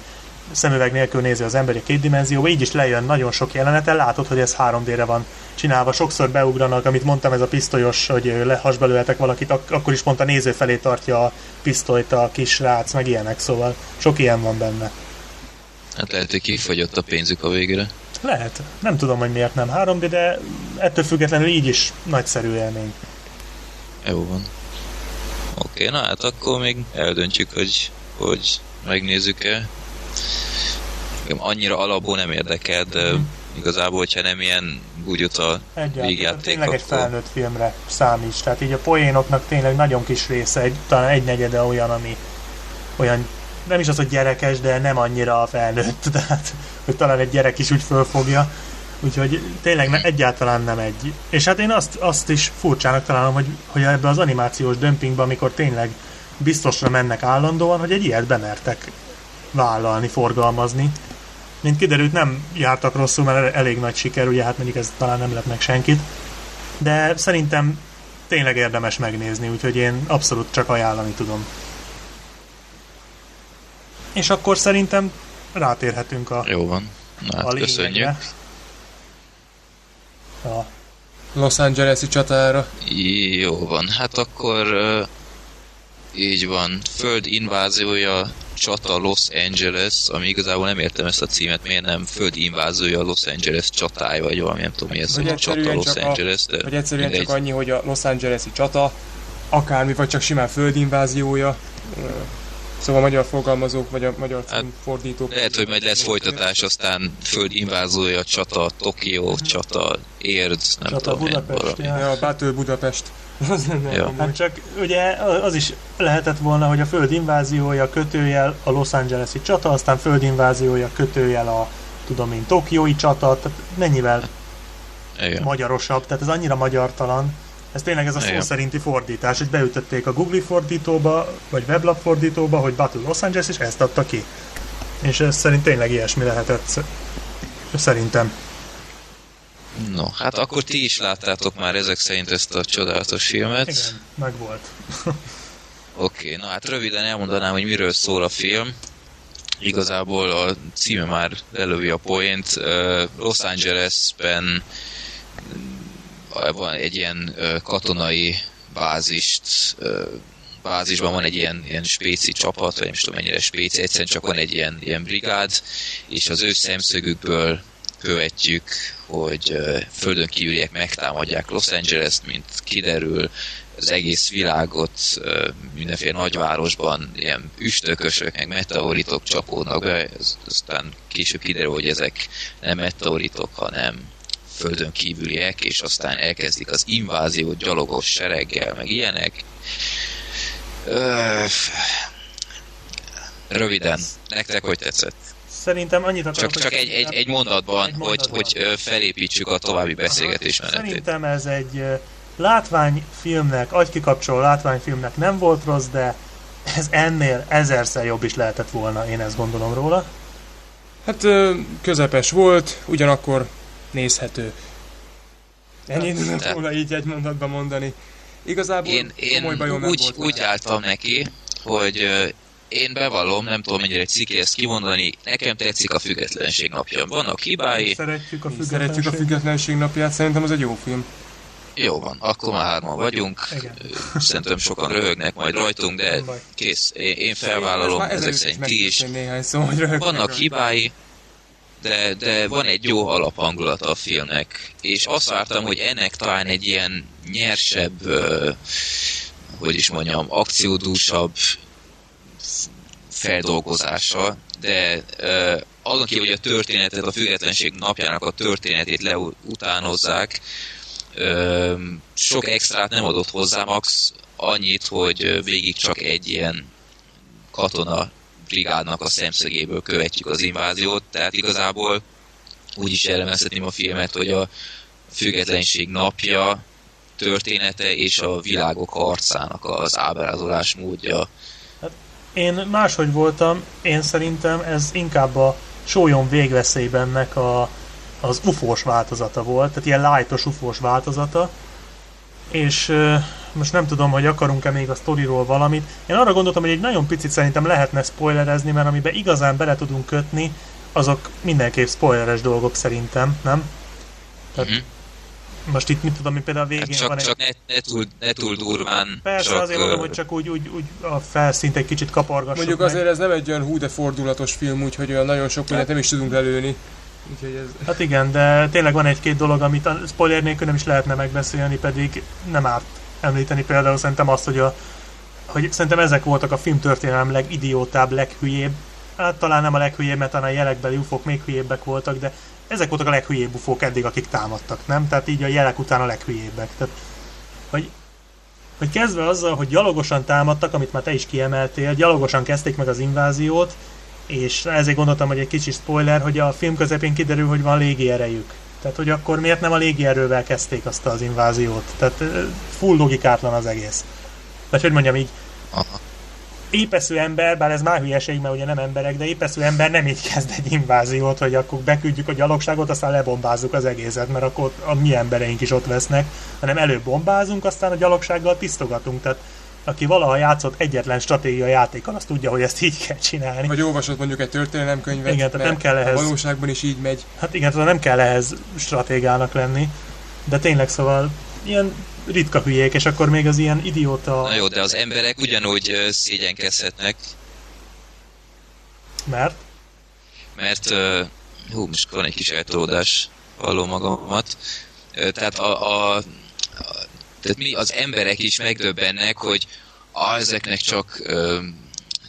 Speaker 3: szemüveg nélkül nézi az ember a két dimenzióba, így is lejön nagyon sok jeleneten, látod, hogy ez 3D-re van csinálva. Sokszor beugranak, amit mondtam, ez a pisztolyos, hogy lehasba lőhetek valakit, ak- akkor is pont a néző felé tartja a pisztolyt a kis rác, meg ilyenek, szóval sok ilyen van benne.
Speaker 1: Hát lehet, hogy kifogyott a pénzük a végére.
Speaker 3: Lehet. Nem tudom, hogy miért nem 3D, de ettől függetlenül így is nagyszerű élmény.
Speaker 1: Jó van. Oké, na hát akkor még eldöntjük, hogy, hogy megnézzük-e annyira alapból nem érdekel, de igazából, hogyha nem ilyen a végjáték,
Speaker 3: Tényleg egy felnőtt filmre számít. Tehát így a poénoknak tényleg nagyon kis része, egy, talán egy negyede olyan, ami olyan nem is az, hogy gyerekes, de nem annyira felnőtt, tehát hogy talán egy gyerek is úgy fölfogja. Úgyhogy tényleg ne, egyáltalán nem egy. És hát én azt, azt is furcsának találom, hogy, hogy ebbe az animációs dömpingbe, amikor tényleg biztosra mennek állandóan, hogy egy ilyet bemertek vállalni, forgalmazni. Mint kiderült, nem jártak rosszul, mert elég nagy siker, ugye hát mondjuk ez talán nem lett meg senkit. De szerintem tényleg érdemes megnézni, úgyhogy én abszolút csak ajánlani tudom. És akkor szerintem rátérhetünk a
Speaker 1: Jó van. Na, hát a köszönjük.
Speaker 2: A Los Angeles-i csatára.
Speaker 1: Jó van, hát akkor uh, így van. Föld inváziója csata Los Angeles, ami igazából nem értem ezt a címet, miért nem föld inváziója Los Angeles csatája, vagy valami, nem tudom mi ez,
Speaker 2: hogy
Speaker 1: csata Los
Speaker 2: Angeles. De vagy egyszerűen mindegy. csak annyi, hogy a Los Angeles-i csata, akármi, vagy csak simán földinváziója. Szóval a magyar fogalmazók, vagy a magyar hát, fordítók.
Speaker 1: Lehet, hogy majd lesz folytatás, aztán föld invázója, csata, Tokió, csata, Érd, nem csata tudom
Speaker 2: Budapest, Ja. ja, Battle Budapest.
Speaker 3: Az ja. Hát csak ugye az is lehetett volna, hogy a föld inváziója kötőjel a Los Angeles-i csata, aztán föld inváziója kötőjel a tudom én, Tokiói csata, tehát mennyivel Igen. magyarosabb, tehát ez annyira magyartalan. Ez tényleg ez a szó Igen. szerinti fordítás, hogy beütötték a Google fordítóba, vagy weblap fordítóba, hogy Battle Los Angeles, és ezt adta ki. És ez szerint tényleg ilyesmi lehetett. Szerintem.
Speaker 1: No, hát akkor ti is láttátok már ezek szerint ezt a csodálatos filmet.
Speaker 3: Igen, meg volt.
Speaker 1: Oké, okay, na hát röviden elmondanám, hogy miről szól a film. Igazából a címe már elővi a point. Los Angelesben van egy ilyen katonai bázist, bázisban van egy ilyen, ilyen spéci csapat, vagy nem is tudom mennyire spéci, egyszerűen csak van egy ilyen, ilyen brigád, és az ő szemszögükből követjük, hogy földön kívüliek megtámadják Los Angeles-t, mint kiderül, az egész világot mindenféle nagyvárosban ilyen üstökösök, meg meteoritok csapódnak be, aztán később kiderül, hogy ezek nem meteoritok, hanem földön kívüliek, és aztán elkezdik az inváziót gyalogos sereggel, meg ilyenek. röviden, nektek hogy tetszett?
Speaker 3: Szerintem annyit
Speaker 1: akarok, Csak, csak egy, egy, egy mondatban, egy mondatban. Hogy, hogy felépítsük a további beszélgetés menetét.
Speaker 3: Szerintem ez egy látványfilmnek, agykikapcsoló látványfilmnek nem volt rossz, de ez ennél ezerszer jobb is lehetett volna, én ezt gondolom róla.
Speaker 2: Hát közepes volt, ugyanakkor nézhető. Ennyit tudok volna így egy mondatban mondani. Igazából
Speaker 1: én, én úgy, volt úgy álltam neki, hogy én bevallom, nem tudom mennyire ciki ezt kimondani, nekem tetszik a függetlenség napja. Vannak hibái.
Speaker 3: Szeretjük a függetlenség.
Speaker 2: Szeretjük a függetlenség napját, szerintem az egy jó film.
Speaker 1: Jó van, akkor már hárman vagyunk. Igen. Szerintem sokan röhögnek majd rajtunk, de kész. Én, én felvállalom, ez ezek szerint ti is.
Speaker 2: Szó, hogy
Speaker 1: Vannak hibái, de, de van egy jó alaphangulata a filmnek. És azt vártam, hogy ennek talán egy ilyen nyersebb, hogy is mondjam, akciódúsabb feldolgozása, de azon kívül, hogy a történetet, a függetlenség napjának a történetét leutánozzák, sok extrát nem adott hozzá, max annyit, hogy végig csak egy ilyen katona brigádnak a szemszögéből követjük az inváziót, tehát igazából úgy is jellemezhetném a filmet, hogy a függetlenség napja története és a világok arcának az ábrázolás módja.
Speaker 3: Én máshogy voltam, én szerintem ez inkább a sólyom végveszélybennek a az ufós változata volt, tehát ilyen lightos ufós változata, és most nem tudom, hogy akarunk-e még a sztoriról valamit. Én arra gondoltam, hogy egy nagyon picit szerintem lehetne spoilerezni, mert amiben igazán bele tudunk kötni, azok mindenképp spoileres dolgok szerintem, nem? Tehát mm-hmm. Most itt mit tudom, hogy például a végén
Speaker 1: hát csak,
Speaker 3: van
Speaker 1: egy... Csak ne, ne, túl, ne túl durván.
Speaker 3: Persze,
Speaker 1: csak,
Speaker 3: azért mondom, hogy csak úgy, úgy, úgy a felszint egy kicsit kapargassuk
Speaker 2: Mondjuk meg. azért ez nem egy olyan hú de fordulatos film, úgyhogy olyan nagyon sok mindent nem is tudunk lelőni.
Speaker 3: Úgyhogy ez... Hát igen, de tényleg van egy-két dolog, amit a spoiler nélkül nem is lehetne megbeszélni, pedig nem árt említeni például szerintem azt, hogy, a, hogy szerintem ezek voltak a filmtörténelem legidiótább, leghülyébb, hát talán nem a leghülyébb, mert talán a jelekbeli ufók még hülyébbek voltak, de ezek voltak a leghülyébb ufók eddig, akik támadtak, nem? Tehát így a jelek után a leghülyébbek. Tehát, hogy, hogy kezdve azzal, hogy gyalogosan támadtak, amit már te is kiemeltél, gyalogosan kezdték meg az inváziót, és ezért gondoltam, hogy egy kicsi spoiler, hogy a film közepén kiderül, hogy van légierejük. Tehát, hogy akkor miért nem a légierővel kezdték azt az inváziót? Tehát full logikátlan az egész. Vagy hogy mondjam így, Aha. Épesző ember, bár ez már hülyeség, mert ugye nem emberek, de épesző ember nem így kezd egy inváziót, hogy akkor beküldjük a gyalogságot, aztán lebombázzuk az egészet, mert akkor a mi embereink is ott vesznek, hanem előbb bombázunk, aztán a gyalogsággal tisztogatunk. Tehát aki valaha játszott egyetlen stratégia játékkal, azt tudja, hogy ezt így kell csinálni.
Speaker 2: Vagy olvasott mondjuk egy történelemkönyvet,
Speaker 3: igen, tehát nem kell ehhez,
Speaker 2: a valóságban is így megy.
Speaker 3: Hát igen, tehát nem kell ehhez stratégának lenni, de tényleg szóval ilyen ritka hülyék, és akkor még az ilyen idióta...
Speaker 1: Na jó, de az emberek ugyanúgy szégyenkezhetnek.
Speaker 3: Mert?
Speaker 1: Mert, hú, most van egy kis eltolódás, hallom magamat. Tehát a, a tehát mi az emberek is megdöbbennek, hogy ah, ezeknek csak,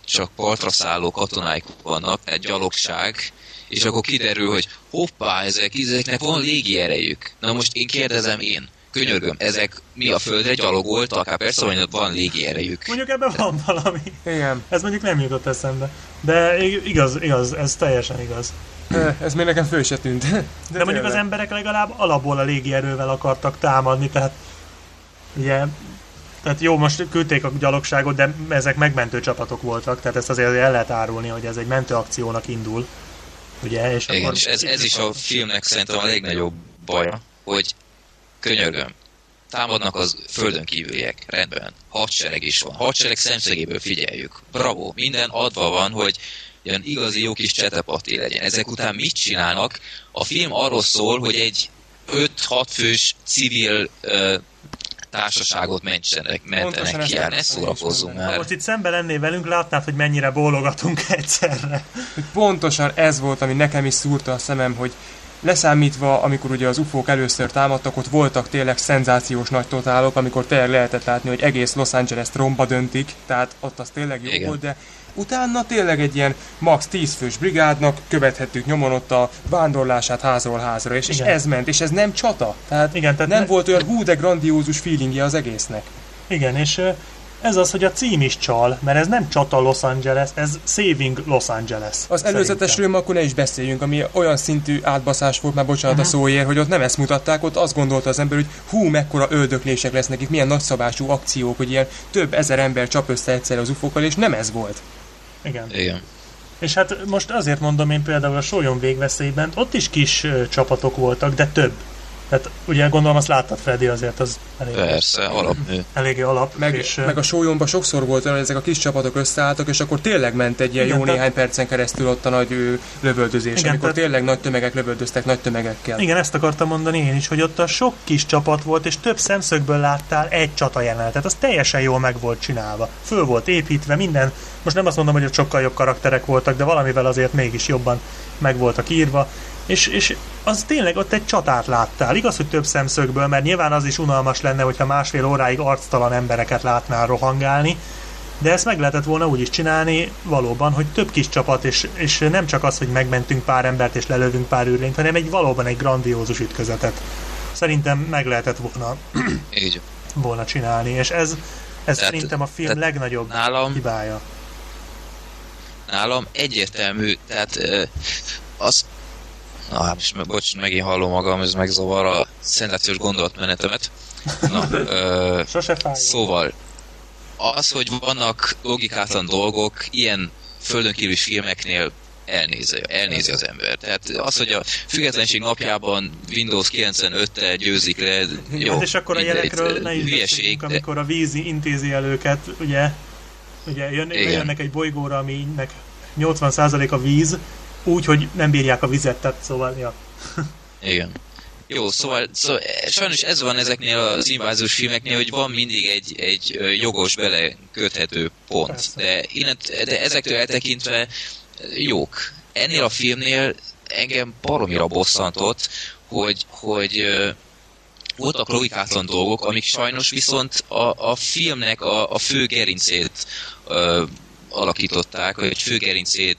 Speaker 1: csak partra szálló katonáik vannak, tehát gyalogság, és akkor kiderül, hogy hoppá, ezek, ezeknek van légi erejük. Na most én kérdezem én, könyörgöm, ezek mi a földre gyalogoltak? Hát persze, hogy van légi erejük.
Speaker 3: Mondjuk ebben van valami.
Speaker 2: Igen.
Speaker 3: Ez mondjuk nem jutott eszembe. De igaz, igaz, ez teljesen igaz.
Speaker 2: Ez még nekem föl se tűnt.
Speaker 3: De, De mondjuk az emberek legalább alapból a légierővel akartak támadni, tehát ugye tehát jó, most küldték a gyalogságot, de ezek megmentő csapatok voltak, tehát ezt azért el lehet árulni, hogy ez egy mentőakciónak indul. Ugye, és
Speaker 1: Igen, akkor és ez, ez is a filmnek szerintem a legnagyobb baja, hogy könyörgöm, támadnak az földön kívüliek, rendben, hadsereg is van, hadsereg szemszögéből figyeljük, bravo, minden adva van, hogy ilyen igazi jó kis csetepati legyen. Ezek után mit csinálnak? A film arról szól, hogy egy 5-6 fős civil uh, társaságot mentsenek, mentenek ki el, ne szórakozzunk már.
Speaker 3: Most itt szemben lennél velünk, látnád, hogy mennyire bólogatunk egyszerre.
Speaker 2: Pontosan ez volt, ami nekem is szúrta a szemem, hogy Leszámítva, amikor ugye az ufók először támadtak, ott voltak tényleg szenzációs nagy totálok, amikor tényleg lehetett látni, hogy egész Los Angeles-t romba döntik, tehát ott az tényleg jó Igen. volt, de utána tényleg egy ilyen max 10 fős brigádnak követhettük nyomon ott a vándorlását házról házra, és, és ez ment, és ez nem csata. Tehát, Igen, tehát nem ne... volt olyan hú de grandiózus feelingje az egésznek.
Speaker 3: Igen, és ez az, hogy a cím is csal, mert ez nem csata Los Angeles, ez Saving Los Angeles.
Speaker 2: Az előzetesről akkor ne is beszéljünk, ami olyan szintű átbaszás volt, már bocsánat uh-huh. a szóért, hogy ott nem ezt mutatták, ott azt gondolta az ember, hogy hú, mekkora öldöklések lesznek itt, milyen nagyszabású akciók, hogy ilyen több ezer ember csap össze egyszer az ufókkal, és nem ez volt.
Speaker 3: Igen.
Speaker 1: Igen.
Speaker 3: És hát most azért mondom én például a Sólyom végveszélyben, ott is kis ö, csapatok voltak, de több. Tehát ugye gondolom azt láttad Freddy azért, az
Speaker 1: elég... Persze, alapnő.
Speaker 3: Eléggé alap.
Speaker 2: Meg, és, meg a sólyomban sokszor volt olyan, hogy ezek a kis csapatok összeálltak, és akkor tényleg ment egy ilyen igen, jó tehát... néhány percen keresztül ott a nagy ő, lövöldözés, igen, amikor tehát... tényleg nagy tömegek lövöldöztek nagy tömegekkel.
Speaker 3: Igen, ezt akartam mondani én is, hogy ott a sok kis csapat volt, és több szemszögből láttál egy csata jelenetet. Az teljesen jól meg volt csinálva. Föl volt építve, minden. Most nem azt mondom, hogy ott sokkal jobb karakterek voltak, de valamivel azért mégis jobban meg voltak írva és, és az tényleg ott egy csatát láttál. Igaz, hogy több szemszögből, mert nyilván az is unalmas lenne, hogyha másfél óráig arctalan embereket látnál rohangálni, de ezt meg lehetett volna úgy is csinálni valóban, hogy több kis csapat, és, és nem csak az, hogy megmentünk pár embert és lelövünk pár űrlényt, hanem egy valóban egy grandiózus ütközetet. Szerintem meg lehetett volna,
Speaker 1: Így.
Speaker 3: volna csinálni, és ez, ez tehát, szerintem a film legnagyobb nálam, hibája.
Speaker 1: Nálam egyértelmű, tehát az, Na hát most, bocs, megint hallom magam, ez megzavar a szenzációs gondolatmenetemet. Na, ö,
Speaker 3: Sose
Speaker 1: Szóval, az, hogy vannak logikátlan dolgok, ilyen földön kívüli filmeknél elnézi, elnézi az ember. Tehát az, hogy a függetlenség napjában Windows 95-tel győzik le, jó. Hát
Speaker 3: és akkor a jelekről ne is beszéljünk, amikor a vízi intézi el őket, ugye, ugye jön, jönnek egy bolygóra, aminek 80% a víz, úgy, hogy nem bírják a vizet, tehát szóval, ja.
Speaker 1: Igen. Jó, szóval, szóval sajnos ez van ezeknél az inváziós filmeknél, hogy van mindig egy, egy jogos beleköthető pont. Persze. De, innent, de ezektől eltekintve jók. Ennél a filmnél engem baromira bosszantott, hogy, hogy voltak logikátlan dolgok, amik sajnos viszont a, a filmnek a, a fő gerincét alakították, hogy főgerincét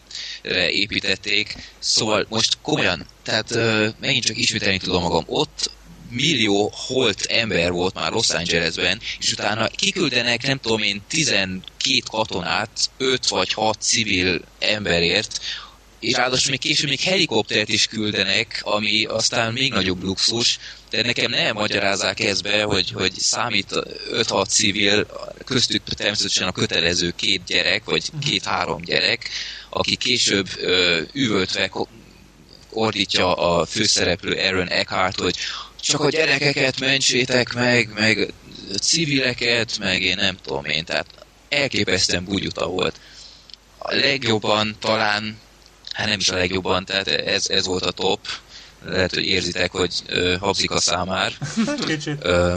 Speaker 1: építették. Szóval most komolyan, tehát megint csak ismételni tudom magam, ott millió holt ember volt már Los Angelesben, és utána kiküldenek, nem tudom én, 12 katonát, 5 vagy 6 civil emberért, és ráadásul még később még helikoptert is küldenek, ami aztán még nagyobb luxus, de nekem nem magyarázzák ezt be, hogy, hogy számít 5-6 civil, köztük természetesen a kötelező két gyerek, vagy két-három gyerek, aki később ö, üvöltve ordítja a főszereplő Aaron Eckhart, hogy csak a gyerekeket mentsétek meg, meg civileket, meg én nem tudom én, tehát elképesztően bugyuta volt. A legjobban talán hát nem is a legjobban, tehát ez, ez volt a top. Lehet, hogy érzitek, hogy ö, habzik a számár.
Speaker 3: Kicsit.
Speaker 1: Ö,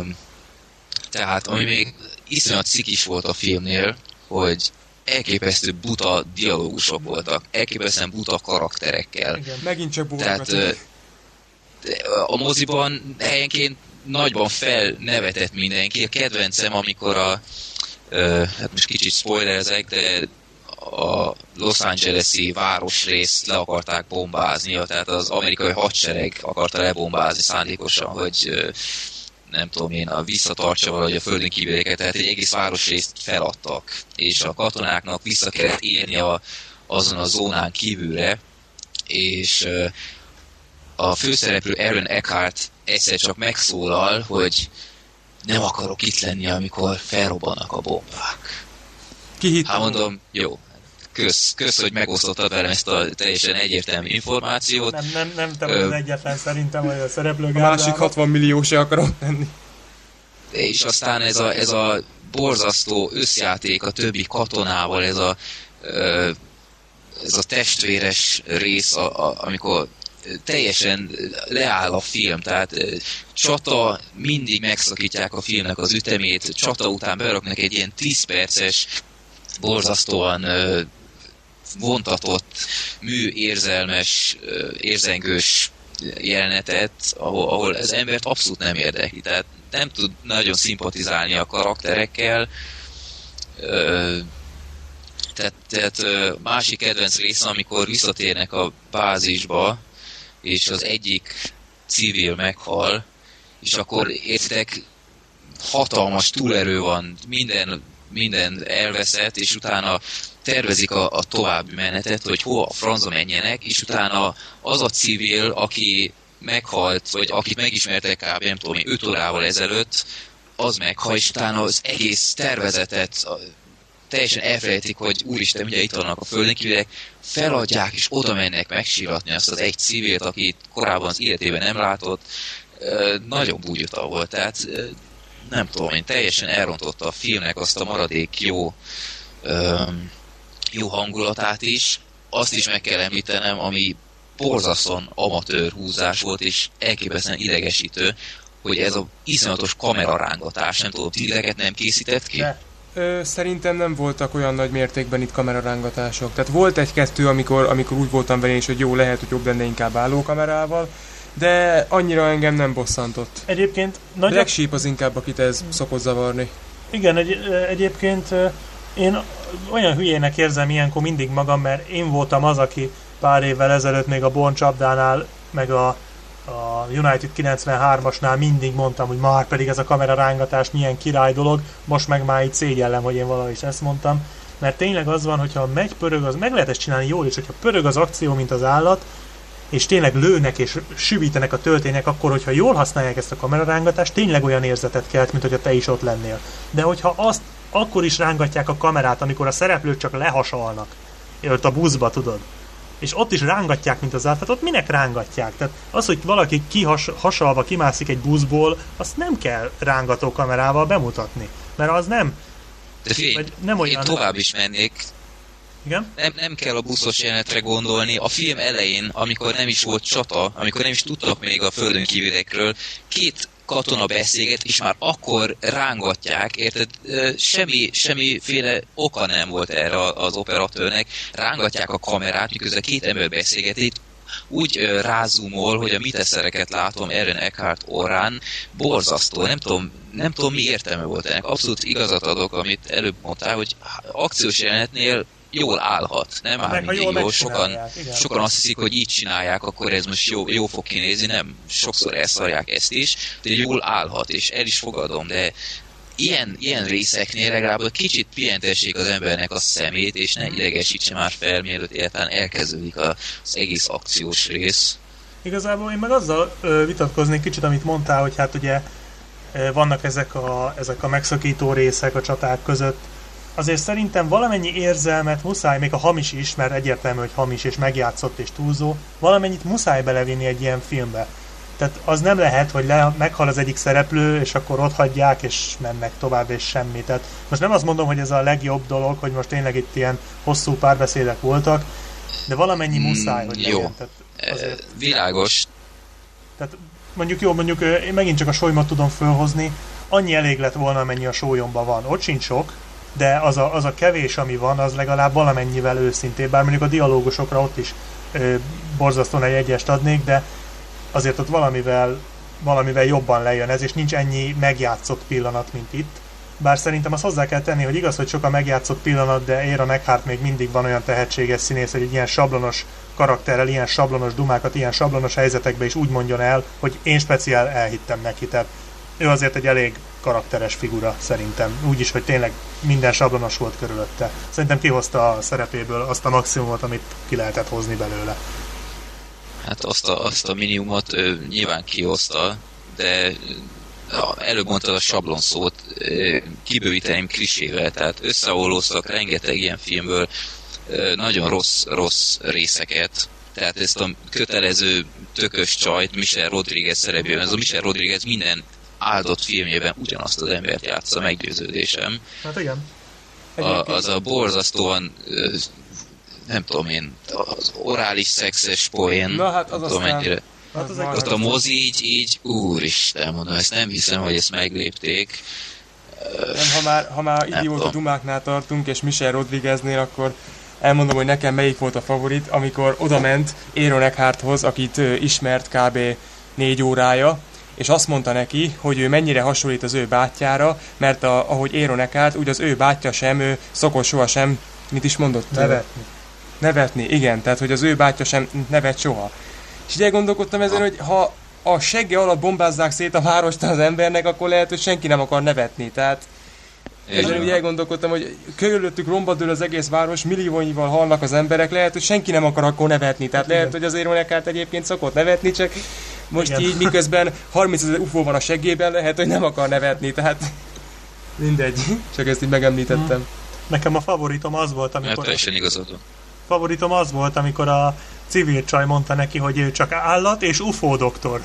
Speaker 1: tehát, ami még iszonyat is volt a filmnél, hogy elképesztő buta dialógusok voltak, elképesztően buta karakterekkel.
Speaker 2: Igen, megint csak
Speaker 1: Tehát a moziban helyenként nagyban felnevetett mindenki. A kedvencem, amikor a hát most kicsit spoilerzek, de a Los Angeles-i városrészt le akarták bombázni, tehát az amerikai hadsereg akarta lebombázni szándékosan, hogy nem tudom én, a visszatartsa valahogy a földön kívülieket, tehát egy egész városrészt feladtak, és a katonáknak vissza kellett érni a, azon a zónán kívülre, és a főszereplő Aaron Eckhart egyszer csak megszólal, hogy nem akarok itt lenni, amikor felrobbanak a bombák.
Speaker 2: Ki?
Speaker 1: Hát mondom, jó, kösz, kösz, hogy megosztottad velem ezt a teljesen egyértelmű információt.
Speaker 3: Nem, nem, nem te vagy az egyetlen szerintem, hogy a szereplő
Speaker 2: A másik 60 millió se akarom tenni.
Speaker 1: és aztán ez a, ez a borzasztó összjáték a többi katonával, ez a, ez a testvéres rész, a, a, amikor teljesen leáll a film, tehát csata, mindig megszakítják a filmnek az ütemét, csata után beraknak egy ilyen 10 perces, borzasztóan vontatott, mű érzelmes, ö, érzengős jelenetet, ahol, ahol az embert abszolút nem érdekli. Tehát nem tud nagyon szimpatizálni a karakterekkel. Tehát, tehát másik kedvenc része, amikor visszatérnek a bázisba, és az egyik civil meghal, és akkor értek hatalmas túlerő van, minden, minden elveszett, és utána tervezik a, a további menetet, hogy hova a francba menjenek, és utána az a civil, aki meghalt, vagy akit megismertek kb. nem tudom, 5 órával ezelőtt, az meghal, és utána az egész tervezetet teljesen elfelejtik, hogy úristen, ugye itt vannak a földön kívülek, feladják, és oda mennek megsíratni azt az egy civilt, akit korábban az életében nem látott. Nagyon búgyuta volt, tehát nem tudom, én teljesen elrontotta a filmnek azt a maradék jó öm, jó hangulatát is. Azt is meg kell említenem, ami borzasztóan amatőr húzás volt, és elképesztően idegesítő, hogy ez a iszonyatos kamerarángatás, nem tudom, titeket nem készített ki?
Speaker 3: De,
Speaker 2: Ö, szerintem nem voltak olyan nagy mértékben itt kamerarángatások. Tehát volt egy-kettő, amikor, amikor úgy voltam vele is, hogy jó, lehet, hogy jobb lenne inkább állókamerával, de annyira engem nem bosszantott.
Speaker 3: egyébként
Speaker 2: Nagy...
Speaker 3: nagy,
Speaker 2: Black Sheep az inkább, akit ez szokott zavarni.
Speaker 3: Igen, egy, egyébként ö, én olyan hülyének érzem ilyenkor mindig magam, mert én voltam az, aki pár évvel ezelőtt még a Born csapdánál, meg a, a United 93-asnál mindig mondtam, hogy már pedig ez a kamerarángatás milyen király dolog, most meg már így szégyellem, hogy én valahogy is ezt mondtam. Mert tényleg az van, hogyha megy, pörög, az meg lehet ezt csinálni jól is, hogyha pörög az akció, mint az állat, és tényleg lőnek és süvítenek a töltények, akkor, hogyha jól használják ezt a kamerarángatást, tényleg olyan érzetet kelt, mint hogyha te is ott lennél. De hogyha azt akkor is rángatják a kamerát, amikor a szereplők csak lehasalnak, ott a buszba, tudod, és ott is rángatják, mint az állat, tehát ott minek rángatják? Tehát az, hogy valaki kihasalva kimászik egy buszból, azt nem kell rángató kamerával bemutatni, mert az nem,
Speaker 1: De figyelj,
Speaker 3: vagy nem
Speaker 1: én
Speaker 3: olyan...
Speaker 1: tovább is mennék,
Speaker 3: Igen?
Speaker 1: nem, nem kell a buszos jelenetre gondolni. A film elején, amikor nem is volt csata, amikor nem is tudtak még a földön kívülekről, két katona beszélget, és már akkor rángatják, érted? Semmi, semmiféle oka nem volt erre az operatőrnek. Rángatják a kamerát, miközben két ember beszélgetik, úgy ö, rázumol, hogy a miteszereket látom Eren Eckhart orrán, borzasztó, nem tudom, nem tudom mi értelme volt ennek. Abszolút igazat adok, amit előbb mondtál, hogy akciós jelenetnél jól állhat, nem
Speaker 3: Meg, ha
Speaker 1: mindig
Speaker 3: jól
Speaker 1: jól, sokan,
Speaker 3: igen.
Speaker 1: sokan azt hiszik, hogy így csinálják, akkor ez most jó, jó fog kinézni, nem, sokszor elszarják ezt is, de jól állhat, és el is fogadom, de ilyen, ilyen részeknél legalább kicsit pihentessék az embernek a szemét, és ne idegesítse már fel, mielőtt egyáltalán elkezdődik az egész akciós rész.
Speaker 3: Igazából én meg azzal vitatkoznék kicsit, amit mondtál, hogy hát ugye vannak ezek a, ezek a megszakító részek a csaták között. Azért szerintem valamennyi érzelmet muszáj, még a hamis is, mert egyértelmű, hogy hamis és megjátszott és túlzó, valamennyit muszáj belevinni egy ilyen filmbe. Tehát az nem lehet, hogy le, meghal az egyik szereplő, és akkor ott hagyják, és mennek tovább, és semmi. Tehát most nem azt mondom, hogy ez a legjobb dolog, hogy most tényleg itt ilyen hosszú párbeszédek voltak, de valamennyi
Speaker 1: Mm,
Speaker 3: muszáj, hogy
Speaker 1: jó.
Speaker 3: legyen. Tehát
Speaker 1: Ö,
Speaker 3: azért
Speaker 1: Világos,
Speaker 3: tehát mondjuk jó, mondjuk én megint csak a sólymat tudom fölhozni, annyi elég lett volna, amennyi a sólyomban van. Ott sincs sok, de az a, az a kevés, ami van, az legalább valamennyivel őszintébb. Bár mondjuk a dialógusokra ott is ö, borzasztóan egy egyest adnék, de azért ott valamivel, valamivel jobban lejön ez, és nincs ennyi megjátszott pillanat, mint itt. Bár szerintem azt hozzá kell tenni, hogy igaz, hogy sok a megjátszott pillanat, de Aaron Eckhart még mindig van olyan tehetséges színész, hogy egy ilyen sablonos karakterrel, ilyen sablonos dumákat, ilyen sablonos helyzetekbe is úgy mondjon el, hogy én speciál elhittem neki. Tehát ő azért egy elég karakteres figura szerintem. Úgy is, hogy tényleg minden sablonos volt körülötte. Szerintem kihozta a szerepéből azt a maximumot, amit ki lehetett hozni belőle.
Speaker 1: hát azt a, azt a minimumot ő, nyilván kihozta, de előbb mondtad a sablon szót, kibővíteném klisével, tehát összeolóztak rengeteg ilyen filmből nagyon rossz, rossz részeket, tehát ezt a kötelező tökös csajt Michel Rodriguez szerepében, ez a Michel Rodriguez minden áldott filmjében ugyanazt az embert játsza, meggyőződésem.
Speaker 3: Hát igen.
Speaker 1: A, az a borzasztóan nem tudom én, az orális szexes poén,
Speaker 2: Na hát az
Speaker 1: nem tudom
Speaker 2: aztán...
Speaker 1: mennyire.
Speaker 3: Hát az
Speaker 2: az
Speaker 1: Ott a mozi így, így, úristen, mondom, ezt nem hiszem, hogy ezt meglépték.
Speaker 2: Nem, ha már, ha már idióta dumáknál tartunk, és Michel Rodrigueznél, akkor elmondom, hogy nekem melyik volt a favorit, amikor oda ment Aaron Eckharthoz, akit ismert kb. négy órája, és azt mondta neki, hogy ő mennyire hasonlít az ő bátyjára, mert a, ahogy Aaron Eckhart, úgy az ő bátyja sem ő szokott sohasem, mit is mondott?
Speaker 3: Nevetni.
Speaker 2: Nevetni, igen, tehát hogy az ő bátyja sem nevet soha. És így elgondolkodtam ezen, hogy ha a segge alatt bombázzák szét a várost az embernek, akkor lehet, hogy senki nem akar nevetni. Tehát ezen úgy elgondolkodtam, hogy körülöttük romba dől az egész város, milliónyival halnak az emberek, lehet, hogy senki nem akar akkor nevetni. Tehát lehet, hogy az Éronekát egyébként szokott nevetni, csak most
Speaker 3: Igen.
Speaker 2: így miközben 30 ezer UFO van a seggében, lehet, hogy nem akar nevetni, tehát mindegy. Csak ezt így megemlítettem.
Speaker 3: Nekem a favoritom az volt,
Speaker 1: Mert
Speaker 3: amikor...
Speaker 1: teljesen igazad
Speaker 3: favoritom az volt, amikor a civil csaj mondta neki, hogy ő csak állat és UFO doktor.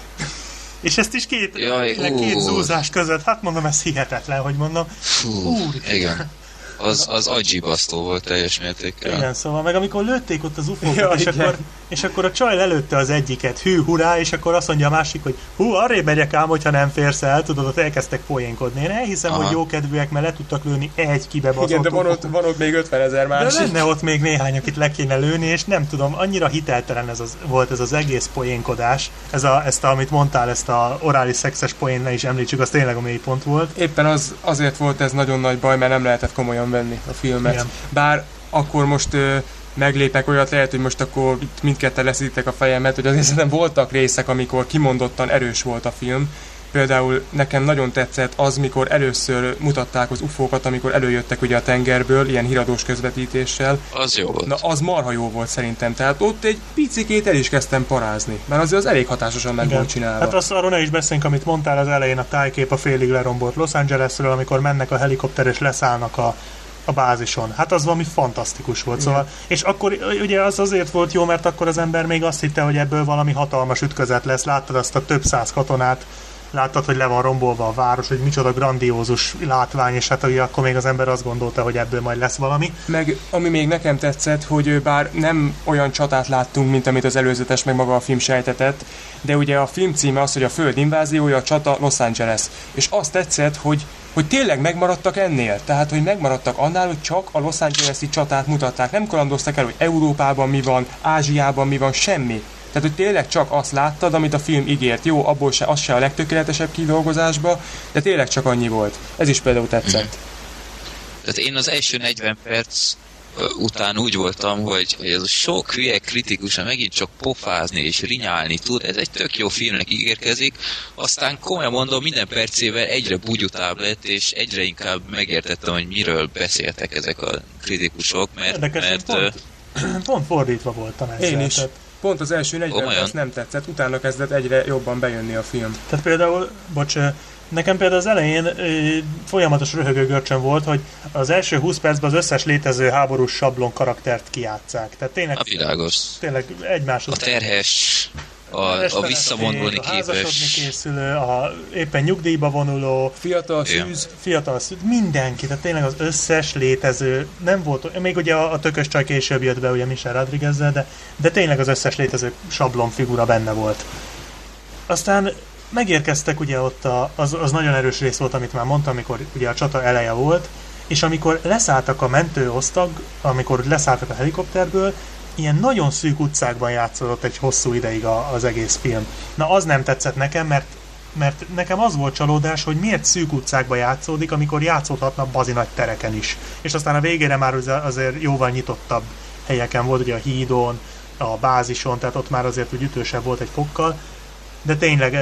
Speaker 3: És ezt is két,
Speaker 1: Jaj,
Speaker 3: két zúzás között, hát mondom, ez hihetetlen, hogy mondom.
Speaker 1: Fú,
Speaker 3: Úristen.
Speaker 1: igen. Az, az agyibasztó volt teljes mértékkel.
Speaker 3: Igen, szóval meg amikor lőtték ott az ufókat,
Speaker 2: Ja,
Speaker 3: és,
Speaker 2: igen.
Speaker 3: akkor, és akkor a csaj lelőtte az egyiket, hű, hurrá, és akkor azt mondja a másik, hogy hú, arrébb megyek ám, hogyha nem férsz el, tudod, ott elkezdtek poénkodni. Én elhiszem,
Speaker 1: Aha.
Speaker 3: hogy jókedvűek, mert le tudtak lőni egy kibebaszott
Speaker 2: Igen, de van ott, van ott még 50 ezer
Speaker 3: De
Speaker 2: másik.
Speaker 3: lenne ott még néhány, akit le kéne lőni, és nem tudom, annyira hiteltelen ez az, volt ez az egész poénkodás. Ez a, ezt, a, amit mondtál, ezt a orális szexes poén, ne is említsük, az tényleg a mélypont volt.
Speaker 2: Éppen az, azért volt ez nagyon nagy baj, mert nem lehetett komolyan venni a filmet.
Speaker 3: Igen.
Speaker 2: Bár akkor most ö, meglépek olyat, lehet, hogy most akkor itt mindketten leszítitek a fejemet, hogy azért szerintem voltak részek, amikor kimondottan erős volt a film. Például nekem nagyon tetszett az, mikor először mutatták az ufókat, amikor előjöttek ugye a tengerből, ilyen híradós közvetítéssel.
Speaker 1: Az jó volt.
Speaker 2: Na, az marha jó volt szerintem. Tehát ott egy picikét el is kezdtem parázni. Mert azért az elég hatásosan meg volt csinálva.
Speaker 3: Hát azt arról ne is beszéljünk, amit mondtál az elején, a tájkép a félig lerombolt Los Angelesről, amikor mennek a helikopter és leszállnak a, a bázison. Hát az valami fantasztikus volt. Szóval, és akkor ugye az azért volt jó, mert akkor az ember még azt hitte, hogy ebből valami hatalmas ütközet lesz. Láttad azt a több száz katonát, láttad, hogy le van rombolva a város, hogy micsoda grandiózus látvány, és hát ugye akkor még az ember azt gondolta, hogy ebből majd lesz valami.
Speaker 2: Meg ami még nekem tetszett, hogy bár nem olyan csatát láttunk, mint amit az előzetes, meg maga a film sejtetett, de ugye a film címe az, hogy a Föld inváziója, a csata Los Angeles. És azt tetszett, hogy hogy tényleg megmaradtak ennél. Tehát, hogy megmaradtak annál, hogy csak a Los Angeles-i csatát mutatták. Nem kalandoztak el, hogy Európában mi van, Ázsiában mi van, semmi. Tehát, hogy tényleg csak azt láttad, amit a film ígért. Jó, abból se, az se a legtökéletesebb kidolgozásba, de tényleg csak annyi volt. Ez is például tetszett.
Speaker 1: Tehát én az első 40 perc után úgy voltam, hogy, hogy ez a sok hülye kritikusa megint csak pofázni és rinyálni tud, ez egy tök jó filmnek ígérkezik, aztán komolyan mondom, minden percével egyre bugyutább lett, és egyre inkább megértettem, hogy miről beszéltek ezek a kritikusok, mert,
Speaker 3: Érdekes,
Speaker 1: mert
Speaker 3: pont, pont fordítva voltam ezzel.
Speaker 2: Én is.
Speaker 3: Tehát,
Speaker 2: Pont az első 40
Speaker 1: Komolyan?
Speaker 2: perc nem tetszett, utána kezdett egyre jobban bejönni a film.
Speaker 3: Tehát például, bocs, nekem például az elején ö, folyamatos röhögő görcsön volt, hogy az első 20 percben az összes létező háborús sablon karaktert kiátszák. Tehát tényleg,
Speaker 1: a világos.
Speaker 3: tényleg egymáshoz
Speaker 1: A terhes, a, a visszavonulni
Speaker 3: a
Speaker 1: képes,
Speaker 3: készülő, a éppen nyugdíjba vonuló,
Speaker 2: Fiatal szűz,
Speaker 3: fiatal szűz, mindenki, tehát tényleg az összes létező, nem volt, még ugye a, a tökös csaj később jött be, ugye Michel rodriguez de, de tényleg az összes létező sablon figura benne volt. Aztán megérkeztek ugye ott, a, az, az nagyon erős rész volt, amit már mondtam, amikor ugye a csata eleje volt, és amikor leszálltak a mentőosztag, amikor leszálltak a helikopterből, ilyen nagyon szűk utcákban játszódott egy hosszú ideig a, az egész film. Na az nem tetszett nekem, mert mert nekem az volt csalódás, hogy miért szűk utcákba játszódik, amikor játszódhatna bazi nagy tereken is. És aztán a végére már az- azért jóval nyitottabb helyeken volt, ugye a hídon, a bázison, tehát ott már azért úgy ütősebb volt egy fokkal. De tényleg,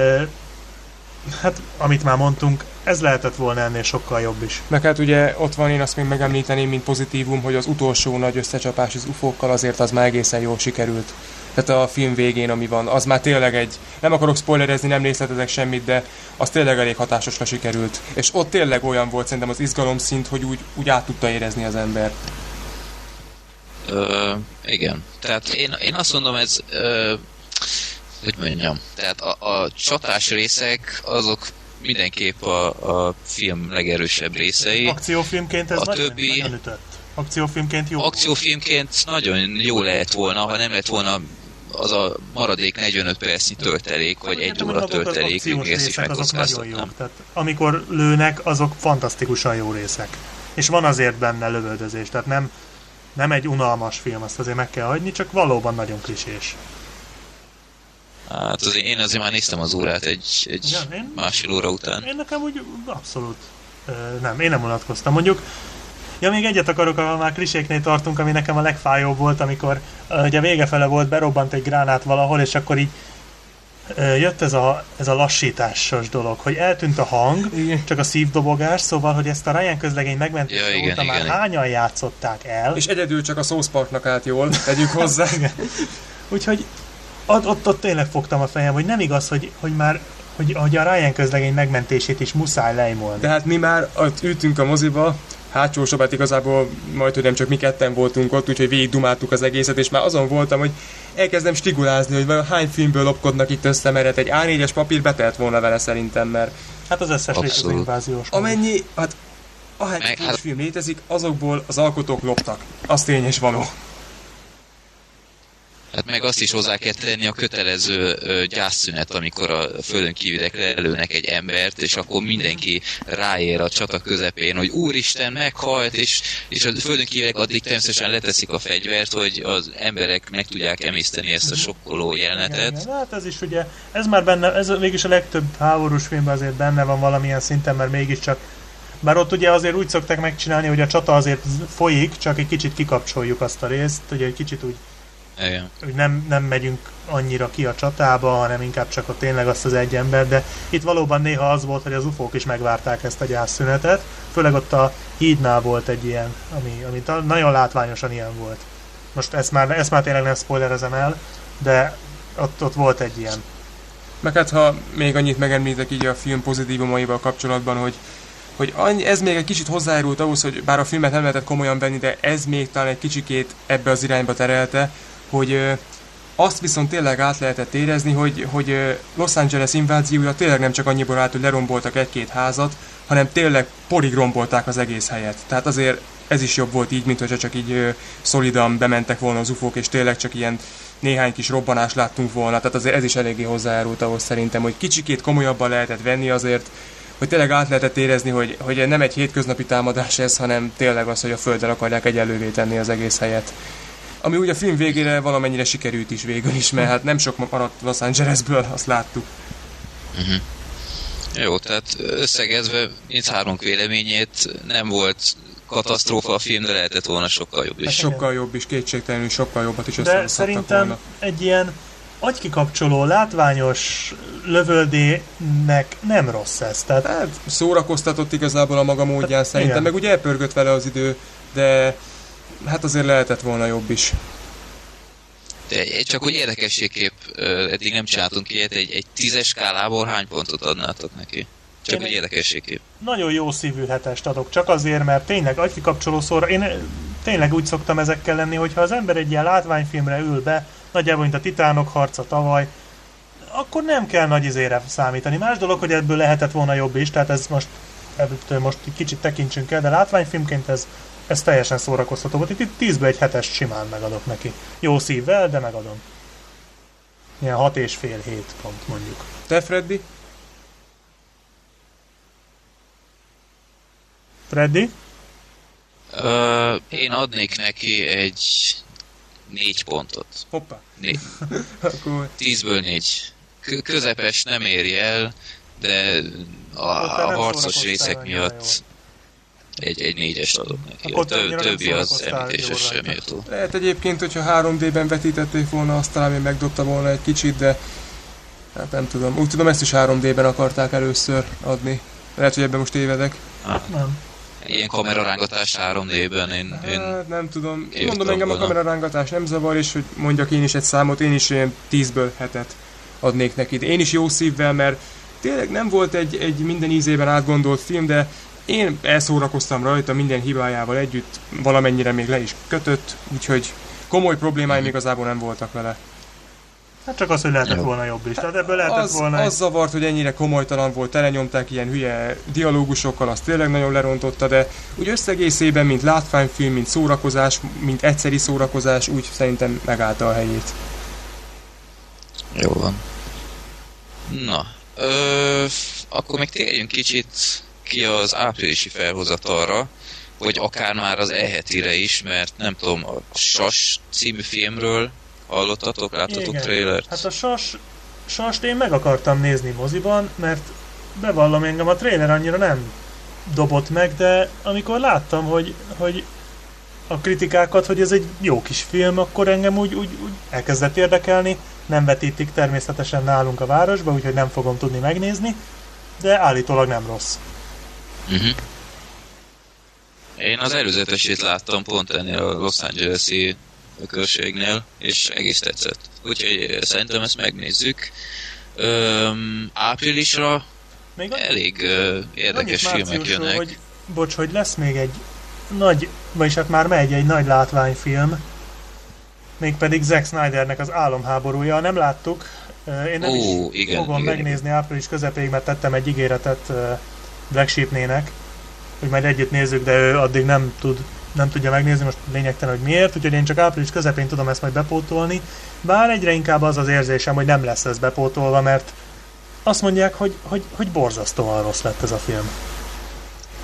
Speaker 3: hát amit már mondtunk, ez lehetett volna ennél sokkal jobb is.
Speaker 2: meg hát ugye ott van, én azt még megemlíteném, mint pozitívum, hogy az utolsó nagy összecsapás az ufókkal azért az már egészen jól sikerült. Tehát a film végén, ami van, az már tényleg egy, nem akarok spoilerezni, nem részletezek semmit, de az tényleg elég hatásosra sikerült. És ott tényleg olyan volt szerintem az izgalom szint, hogy úgy, úgy át tudta érezni az ember.
Speaker 1: Ö, igen. Tehát én, én azt mondom, ez... Ö, hogy mondjam, tehát a, a csatás részek azok mindenképp a, a film legerősebb részei.
Speaker 3: Akciófilmként ez
Speaker 1: A
Speaker 3: nagyon,
Speaker 1: többi-
Speaker 3: nagyon ütött. Akciófilmként jó.
Speaker 1: Akciófilmként nagyon jó lehet volna, ha nem lett volna az a maradék 45 percnyi töltelék, vagy egy óra töltelék, még ezt is
Speaker 3: részek, azok nagyon
Speaker 1: megkockáztatnám.
Speaker 3: jók. Tehát amikor lőnek, azok fantasztikusan jó részek. És van azért benne lövöldözés, tehát nem, nem egy unalmas film, azt azért meg kell hagyni, csak valóban nagyon klisés.
Speaker 1: Hát azért én azért már néztem az órát egy, egy
Speaker 3: Igen, én-
Speaker 1: másfél óra után.
Speaker 3: Én nekem úgy abszolút nem, én nem unatkoztam. Mondjuk, ja még egyet akarok, ha már kliséknél tartunk, ami nekem a legfájóbb volt, amikor ugye vége fele volt, berobbant egy gránát valahol, és akkor így jött ez a, ez a lassításos dolog, hogy eltűnt a hang,
Speaker 2: Igen.
Speaker 3: csak a szívdobogás, szóval, hogy ezt a Ryan közlegény megmentése
Speaker 1: Ja, igen,
Speaker 3: óta már
Speaker 1: igen.
Speaker 3: hányan játszották el.
Speaker 2: És egyedül csak a South Parknak állt jól, tegyük hozzá.
Speaker 3: Úgyhogy ott, ott, ott tényleg fogtam a fejem, hogy nem igaz, hogy, hogy már hogy, hogy a Ryan közlegény megmentését is muszáj lejmolni.
Speaker 2: Tehát mi már ott ültünk a moziba, hátsó sorban igazából majd, hogy nem csak mi ketten voltunk ott, úgyhogy végig dumáltuk az egészet, és már azon voltam, hogy elkezdem stigulázni, hogy vajon hány filmből lopkodnak itt össze, mert hát egy A4-es papír betelt volna vele szerintem, mert
Speaker 3: Hát az összes létező inváziós.
Speaker 2: amennyi, hát ahány
Speaker 1: hát-
Speaker 2: film létezik, azokból az alkotók loptak. Az tény és való.
Speaker 1: Hát meg azt is hozzá kell tenni a kötelező gyászszünet, amikor a földön kívülek lelőnek egy embert, és akkor mindenki ráér a csata közepén, hogy úristen, meghalt, és, és a földön kívülek addig természetesen leteszik a fegyvert, hogy az emberek meg tudják emészteni ezt a sokkoló
Speaker 3: Igen,
Speaker 1: jelenetet.
Speaker 3: igen. Hát ez is ugye, ez már benne, ez mégis a legtöbb háborús filmben azért benne van valamilyen szinten, mert mégiscsak bár ott ugye azért úgy szokták megcsinálni, hogy a csata azért folyik, csak egy kicsit kikapcsoljuk azt a részt, hogy egy kicsit úgy
Speaker 1: Igen.
Speaker 3: hogy nem, nem megyünk annyira ki a csatába, hanem inkább csak a tényleg azt az egy ember, de itt valóban néha az volt, hogy az ufók is megvárták ezt a gyászszünetet, főleg ott a hídnál volt egy ilyen, ami, ami nagyon látványosan ilyen volt. Most ezt már, ezt már tényleg nem spoilerezem el, de ott, ott volt egy ilyen.
Speaker 2: Meg hát ha még annyit megemlítek így a film pozitívumaival kapcsolatban, hogy hogy annyi, ez még egy kicsit hozzájárult ahhoz, hogy bár a filmet nem lehetett komolyan venni, de ez még talán egy kicsikét ebbe az irányba terelte, hogy azt viszont tényleg át lehetett érezni, hogy, hogy Los Angeles inváziója tényleg nem csak annyiból állt, hogy leromboltak egy-két házat, hanem tényleg porig rombolták az egész helyet. Tehát azért ez is jobb volt így, mint hogyha csak így ö, szolidan bementek volna az ufók, és tényleg csak ilyen néhány kis robbanást láttunk volna. Tehát azért ez is eléggé hozzájárult ahhoz szerintem, hogy kicsikét komolyabban lehetett venni azért, hogy tényleg át lehetett érezni, hogy, hogy nem egy hétköznapi támadás ez, hanem tényleg az, hogy a földre akarják egyenlővé tenni az egész helyet. Ami ugye a film végére valamennyire sikerült is végül is, mert hát nem sok maradt Los Angelesből, azt láttuk.
Speaker 1: Jó, tehát összegezve mindhárom véleményét nem volt katasztrófa a film, de lehetett volna sokkal jobb is.
Speaker 2: sokkal jobb is, kétségtelenül sokkal jobbat is
Speaker 3: De szerintem
Speaker 2: volna.
Speaker 3: egy ilyen agykikapcsoló, látványos lövöldének nem rossz ez. Tehát
Speaker 2: Hát szórakoztatott igazából a maga módján szerintem,
Speaker 3: igen.
Speaker 2: meg ugye elpörgött vele az idő, de hát azért lehetett volna jobb is.
Speaker 1: De egy- csak hogy érdekességképp eddig nem csináltunk ilyet, egy, egy tízes skálából hány pontot adnátok neki? Csak
Speaker 3: egy-
Speaker 1: érdekességképp.
Speaker 3: nagyon jó szívű hetest adok, csak azért, mert tényleg agykikapcsoló szóra, én tényleg úgy szoktam ezekkel lenni, hogyha az ember egy ilyen látványfilmre ül be, nagyjából mint a Titánok harca tavaly, akkor nem kell nagy izére számítani. Más dolog, hogy ebből lehetett volna jobb is, tehát ez most ebből most kicsit tekintsünk el, de látványfilmként ez, ez teljesen szórakoztató volt. Itt, itt 10 egy hetest simán megadok neki. Jó szívvel, de megadom. Ilyen hat és fél hét pont mondjuk.
Speaker 2: Te, Freddy?
Speaker 3: Freddy?
Speaker 1: Ö, én adnék neki egy négy pontot.
Speaker 2: Hoppá.
Speaker 1: Né- tízből négy. K- közepes nem éri el, de a, a harcos részek miatt egy, egy négyes adok neki.
Speaker 3: Akkor
Speaker 1: A többi az említéses sem méltó.
Speaker 2: Lehet egyébként, hogyha 3D-ben vetítették volna, azt talán még megdobta volna egy kicsit, de hát nem tudom. Úgy tudom, ezt is 3D-ben akarták először adni. Lehet, hogy ebben most tévedek.
Speaker 1: Ah,
Speaker 3: Nem.
Speaker 1: ilyen kamerarángatás 3D-ben én, én
Speaker 2: Hát nem tudom. Mondom, engem a kamerarángatás nem zavar, és hogy mondjak én is egy számot, én is ilyen 10-ből hetet adnék neki. Én is jó szívvel, mert tényleg nem volt egy, egy minden ízében átgondolt film, de én elszórakoztam rajta minden hibájával együtt, valamennyire még le is kötött, úgyhogy komoly problémáim igazából nem voltak vele.
Speaker 3: Hát csak az, hogy lehetett
Speaker 1: Jó.
Speaker 3: volna jobb is. Tehát ebből lehetett
Speaker 2: Az,
Speaker 3: volna
Speaker 2: az zavart, hogy ennyire komolytalan volt, telenyomták ilyen hülye dialógusokkal, az tényleg nagyon lerontotta, de úgy összegészében, mint látványfilm, mint szórakozás, mint egyszeri szórakozás, úgy szerintem megállta a helyét.
Speaker 1: Jó van. Na, ö, akkor még térjünk kicsit ki az áprilisi felhozatalra, vagy akár már az ehetire is, mert nem tudom, a Sas című filmről hallottatok, láttatok
Speaker 3: Igen.
Speaker 1: trailert?
Speaker 3: Hát a sas, sast én meg akartam nézni moziban, mert bevallom engem a trailer annyira nem dobott meg, de amikor láttam, hogy, hogy a kritikákat, hogy ez egy jó kis film, akkor engem úgy, úgy, úgy elkezdett érdekelni. Nem vetítik természetesen nálunk a városba, úgyhogy nem fogom tudni megnézni, de állítólag nem rossz.
Speaker 1: Uh-huh. Én az előzetesét láttam pont ennél a Los Angeles-i körségnél, és egész tetszett. Úgyhogy szerintem ezt megnézzük. Öm, áprilisra
Speaker 3: Még
Speaker 1: elég ö, érdekes filmek jönnek.
Speaker 3: Hogy, bocs, hogy lesz még egy nagy, vagyis hát már megy egy nagy látványfilm, mégpedig Zack Snydernek az álomháborúja. Nem láttuk, én nem
Speaker 1: Ó,
Speaker 3: is
Speaker 1: igen,
Speaker 3: fogom
Speaker 1: igen,
Speaker 3: megnézni április közepéig, mert tettem egy ígéretet Black Sheepnének, hogy majd együtt nézzük, de ő addig nem tud nem tudja megnézni, most lényegtelen, hogy miért, úgyhogy én csak április közepén tudom ezt majd bepótolni. Bár egyre inkább az az érzésem, hogy nem lesz ez bepótolva, mert azt mondják, hogy, hogy, hogy borzasztóan rossz lett ez a film.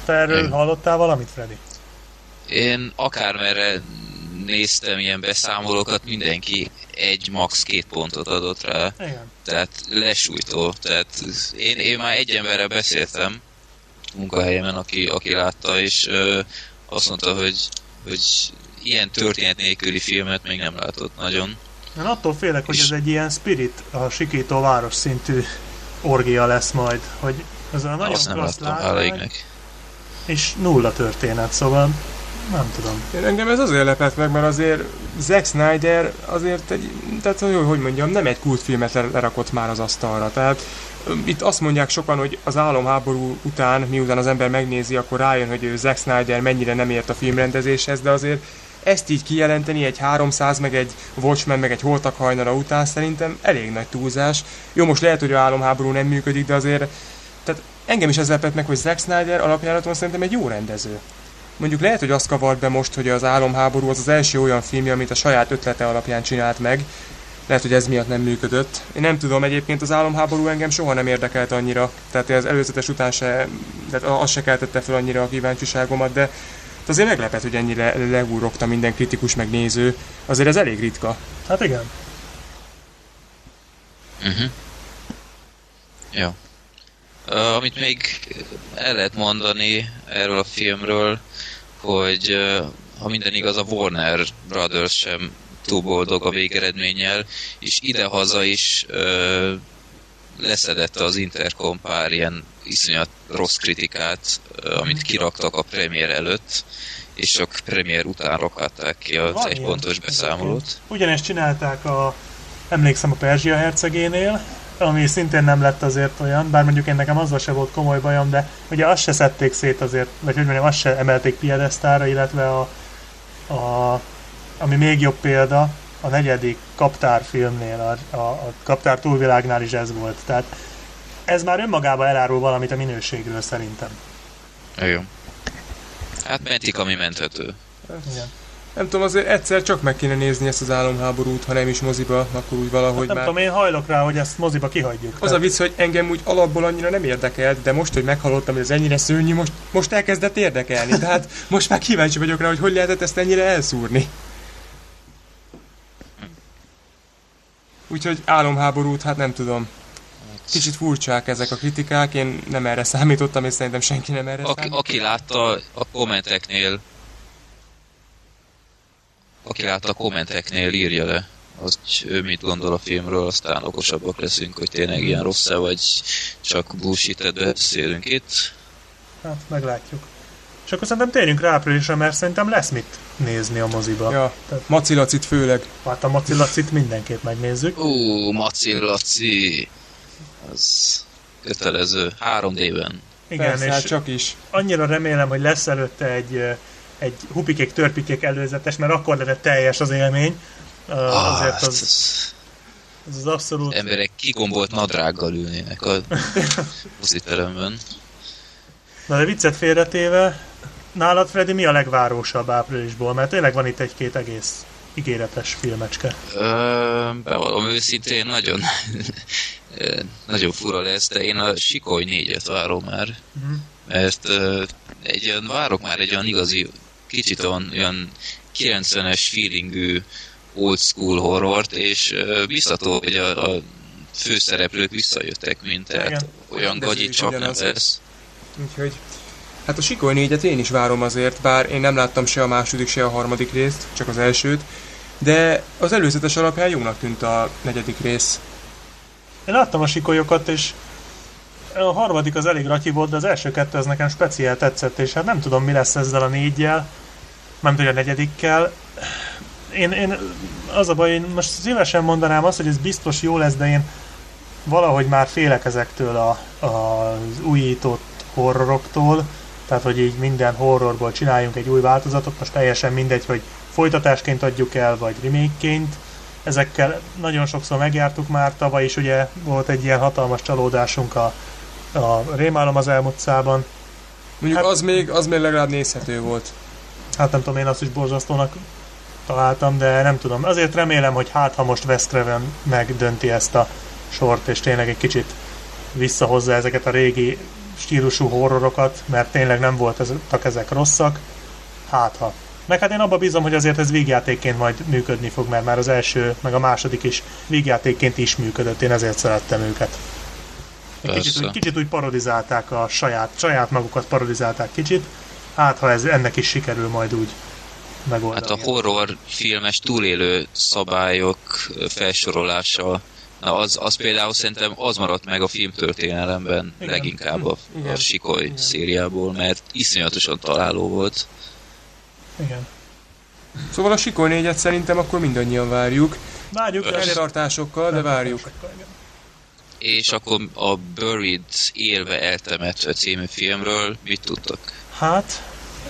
Speaker 3: Te erről
Speaker 1: Igen.
Speaker 3: hallottál valamit, Freddy?
Speaker 1: Én akármerre néztem ilyen beszámolókat, mindenki egy max két pontot adott rá,
Speaker 3: Igen.
Speaker 1: tehát lesújtó. Tehát én, én már egy emberrel beszéltem munkahelyemen, aki, aki látta, és ö, azt mondta, hogy, hogy ilyen történet nélküli filmet még nem látott nagyon.
Speaker 3: Én attól félek, hogy
Speaker 1: És-
Speaker 3: ez egy ilyen spirit, a sikító város szintű orgia lesz majd, hogy ez a nagyon
Speaker 1: azt nem láttam,
Speaker 3: látvány, és nulla történet, szóval nem tudom.
Speaker 2: Én engem ez azért lepett meg, mert azért Zack Snyder azért egy, tehát hogy, hogy mondjam, nem egy kultfilmet le- lerakott már az asztalra. Tehát itt azt mondják sokan, hogy az álomháború után, miután az ember megnézi, akkor rájön, hogy ő Zack Snyder mennyire nem ért a filmrendezéshez, de azért ezt így kijelenteni egy 300, meg egy Watchmen, meg egy Holtak hajnala után szerintem elég nagy túlzás. Jó, most lehet, hogy a álomháború nem működik, de azért tehát engem is ez lepett meg, hogy Zack Snyder alapjáraton szerintem egy jó rendező. Mondjuk lehet, hogy azt kavart be most, hogy az álomháború az az első olyan filmje, amit a saját ötlete alapján csinált meg. Lehet, hogy ez miatt nem működött. Én nem tudom, egyébként az álomháború engem soha nem érdekelt annyira. Tehát az előzetes után se, tehát az se keltette fel annyira a kíváncsiságomat, de azért meglepett, hogy ennyire leúrogta minden kritikus meg néző. Azért ez elég ritka.
Speaker 3: Hát igen.
Speaker 1: Uh-huh. Ja. Uh, amit még el lehet mondani erről a filmről, hogy uh, ha minden igaz, a Warner Brothers sem túl boldog a végeredménnyel, és idehaza is uh, leszedette az Intercom pár ilyen iszonyat rossz kritikát, uh, amit kiraktak a premier előtt, és csak premier után rakhatták ki az
Speaker 3: Van
Speaker 1: egypontos
Speaker 3: ilyen
Speaker 1: beszámolót.
Speaker 3: egyébként. Ugyanezt csinálták a, emlékszem a Perzsia hercegénél, ami szintén nem lett azért olyan, bár mondjuk én nekem azzal se volt komoly bajom, de ugye azt se szedték szét azért, vagy hogy mondjam, azt se emelték piedesztára, illetve a, a ami még jobb példa, a negyedik Kaptár filmnél, a, a, a Kaptár túlvilágnál is ez volt. Tehát ez már önmagában elárul valamit a minőségről szerintem.
Speaker 1: Jó. Hát mentik, ami menthető.
Speaker 3: Igen.
Speaker 2: Nem tudom, azért egyszer csak meg kéne nézni ezt az álomháborút, ha nem is moziba, akkor úgy valahogy
Speaker 3: Nem
Speaker 2: már...
Speaker 3: tudom, én hajlok rá, hogy ezt moziba kihagyjuk.
Speaker 2: Az a vicc, hogy engem úgy alapból annyira nem érdekelt, de most, hogy meghallottam, hogy ez ennyire szörnyű, most, most elkezdett érdekelni. Tehát most már kíváncsi vagyok rá, hogy hogy lehetett ezt ennyire elszúrni. Úgyhogy álomháborút, hát nem tudom. Kicsit furcsák ezek a kritikák, én nem erre számítottam, és szerintem senki nem erre
Speaker 1: Aki,
Speaker 2: számított.
Speaker 1: aki látta a kommenteknél, aki látta a kommenteknél, írja le, hogy ő mit gondol a filmről, aztán okosabbak leszünk, hogy tényleg ilyen rossz-e, vagy csak bullshit beszélünk itt.
Speaker 3: Hát, meglátjuk. És akkor szerintem térjünk rá áprilisra, mert szerintem lesz mit nézni a moziba.
Speaker 2: Ja,
Speaker 3: Tehát-
Speaker 2: Macilacit főleg.
Speaker 3: Hát a Macillacit mindenképp megnézzük.
Speaker 1: Ú, Maci Laci. Az kötelező. 3D-ben.
Speaker 3: Igen,
Speaker 2: Persze, hát
Speaker 3: és
Speaker 2: csak is.
Speaker 3: annyira remélem, hogy lesz előtte egy, egy hupikék, törpikék előzetes, mert akkor lenne teljes az élmény.
Speaker 1: Ah,
Speaker 3: Azért
Speaker 1: az,
Speaker 3: az,
Speaker 1: az,
Speaker 3: az, az abszolút...
Speaker 1: emberek kigombolt nadrággal ülnének a moziteremben.
Speaker 3: Na de viccet félretéve, nálad Freddy mi a legvárósabb áprilisból? Mert tényleg van itt egy-két egész ígéretes filmecske.
Speaker 1: Ö, bevallom őszintén, nagyon, nagyon fura lesz, de én a Sikoly négyet várom már,
Speaker 3: Mhm.
Speaker 1: mert ö, egy olyan, várok már egy olyan igazi, kicsit olyan, olyan 90-es feelingű old school horrort, és ö, biztató, hogy a, a főszereplők visszajöttek, mint tehát
Speaker 3: Igen.
Speaker 1: olyan
Speaker 2: Rendező
Speaker 1: gagyi
Speaker 2: is
Speaker 1: csak nem lesz.
Speaker 2: Úgyhogy... Hát a Sikoly négyet én is várom azért, bár én nem láttam se a második, se a harmadik részt, csak az elsőt. De az előzetes alapján jónak tűnt a negyedik rész.
Speaker 3: Én láttam a sikolyokat, és a harmadik az elég ratyi volt, de az első kettő az nekem speciál tetszett, és hát nem tudom, mi lesz ezzel a négyjel, nem tudja a negyedikkel. Én, én, az a baj, én most szívesen mondanám azt, hogy ez biztos jó lesz, de én valahogy már félek ezektől a, a, az újított horroroktól, tehát hogy így minden horrorból csináljunk egy új változatot, most teljesen mindegy, hogy folytatásként adjuk el, vagy remake-ként. Ezekkel nagyon sokszor megjártuk már, tavaly is ugye volt egy ilyen hatalmas csalódásunk a, a Rémálom az elmutcában.
Speaker 2: Mondjuk
Speaker 3: Hát-
Speaker 2: az még, az még legalább nézhető volt.
Speaker 3: Hát nem tudom, én azt is borzasztónak találtam, de nem tudom. Azért remélem, hogy hát ha most Wes Craven megdönti ezt a sort, és tényleg egy kicsit visszahozza ezeket a régi stílusú horrorokat, mert tényleg nem voltak ezek rosszak. Hát ha. Meg hát én abba bízom, hogy azért ez vígjátékként majd működni fog, mert már az első, meg a második is vígjátékként is működött, én ezért szerettem őket. Kicsit, úgy- kicsit úgy parodizálták a saját, saját magukat parodizálták kicsit. Hát ha ez ennek is sikerül majd úgy megoldani.
Speaker 1: Hát a horror filmes túlélő szabályok felsorolása, na az, az például szerintem az maradt meg a filmtörténelemben
Speaker 3: Igen.
Speaker 1: leginkább a,
Speaker 2: Igen.
Speaker 1: a Sikoly
Speaker 2: Igen.
Speaker 1: szériából, mert iszonyatosan találó volt.
Speaker 3: Igen.
Speaker 2: Szóval a Sikoly négyet szerintem akkor mindannyian várjuk.
Speaker 3: Várjuk,
Speaker 2: Fenntartásokkal, de várjuk.
Speaker 3: Igen.
Speaker 1: És akkor a Buried élve eltemet című filmről mit tudtok?
Speaker 3: Hát,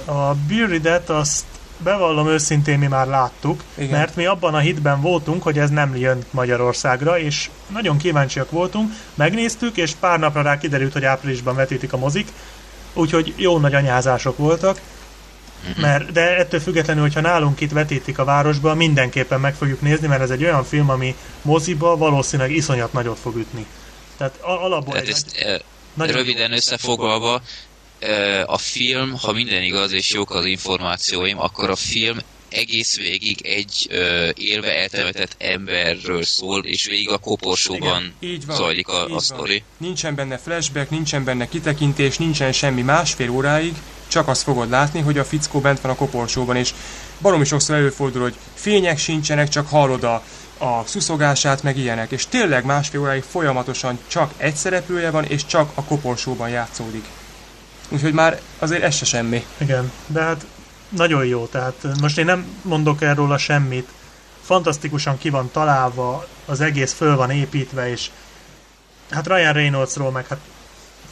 Speaker 3: a Buried-et azt bevallom őszintén mi már láttuk,
Speaker 2: Igen.
Speaker 3: Mert mi abban a hitben voltunk, hogy ez nem jön Magyarországra, és nagyon kíváncsiak voltunk, megnéztük, és pár napra rá kiderült, hogy áprilisban vetítik a mozik, úgyhogy jó nagy anyázások voltak, mert, de ettől függetlenül, hogyha nálunk itt vetítik a városba, mindenképpen meg fogjuk nézni, mert ez egy olyan film, ami moziba valószínűleg iszonyat nagyot fog ütni. Tehát alapból
Speaker 1: Tehát
Speaker 3: egy
Speaker 1: ezt e,
Speaker 3: nagyon
Speaker 1: röviden összefoglalva, e, a film, ha minden igaz és jók az információim, akkor a film egész végig egy ö, élve eltemetett emberről szól, és végig a koporsóban
Speaker 2: Így van.
Speaker 1: zajlik a,
Speaker 2: így
Speaker 1: a
Speaker 2: van.
Speaker 1: sztori.
Speaker 2: Nincsen benne flashback, nincsen benne kitekintés, nincsen semmi másfél óráig, csak azt fogod látni, hogy a fickó bent van a koporsóban, és baromi sokszor előfordul, hogy fények sincsenek, csak hallod a, a szuszogását, meg ilyenek, és tényleg másfél óráig folyamatosan csak egy szereplője van, és csak a koporsóban játszódik. Úgyhogy már azért ez se semmi.
Speaker 3: Igen, de hát nagyon jó, tehát most én nem mondok erről a semmit. Fantasztikusan ki van találva, az egész föl van építve, és hát Ryan Reynoldsról meg hát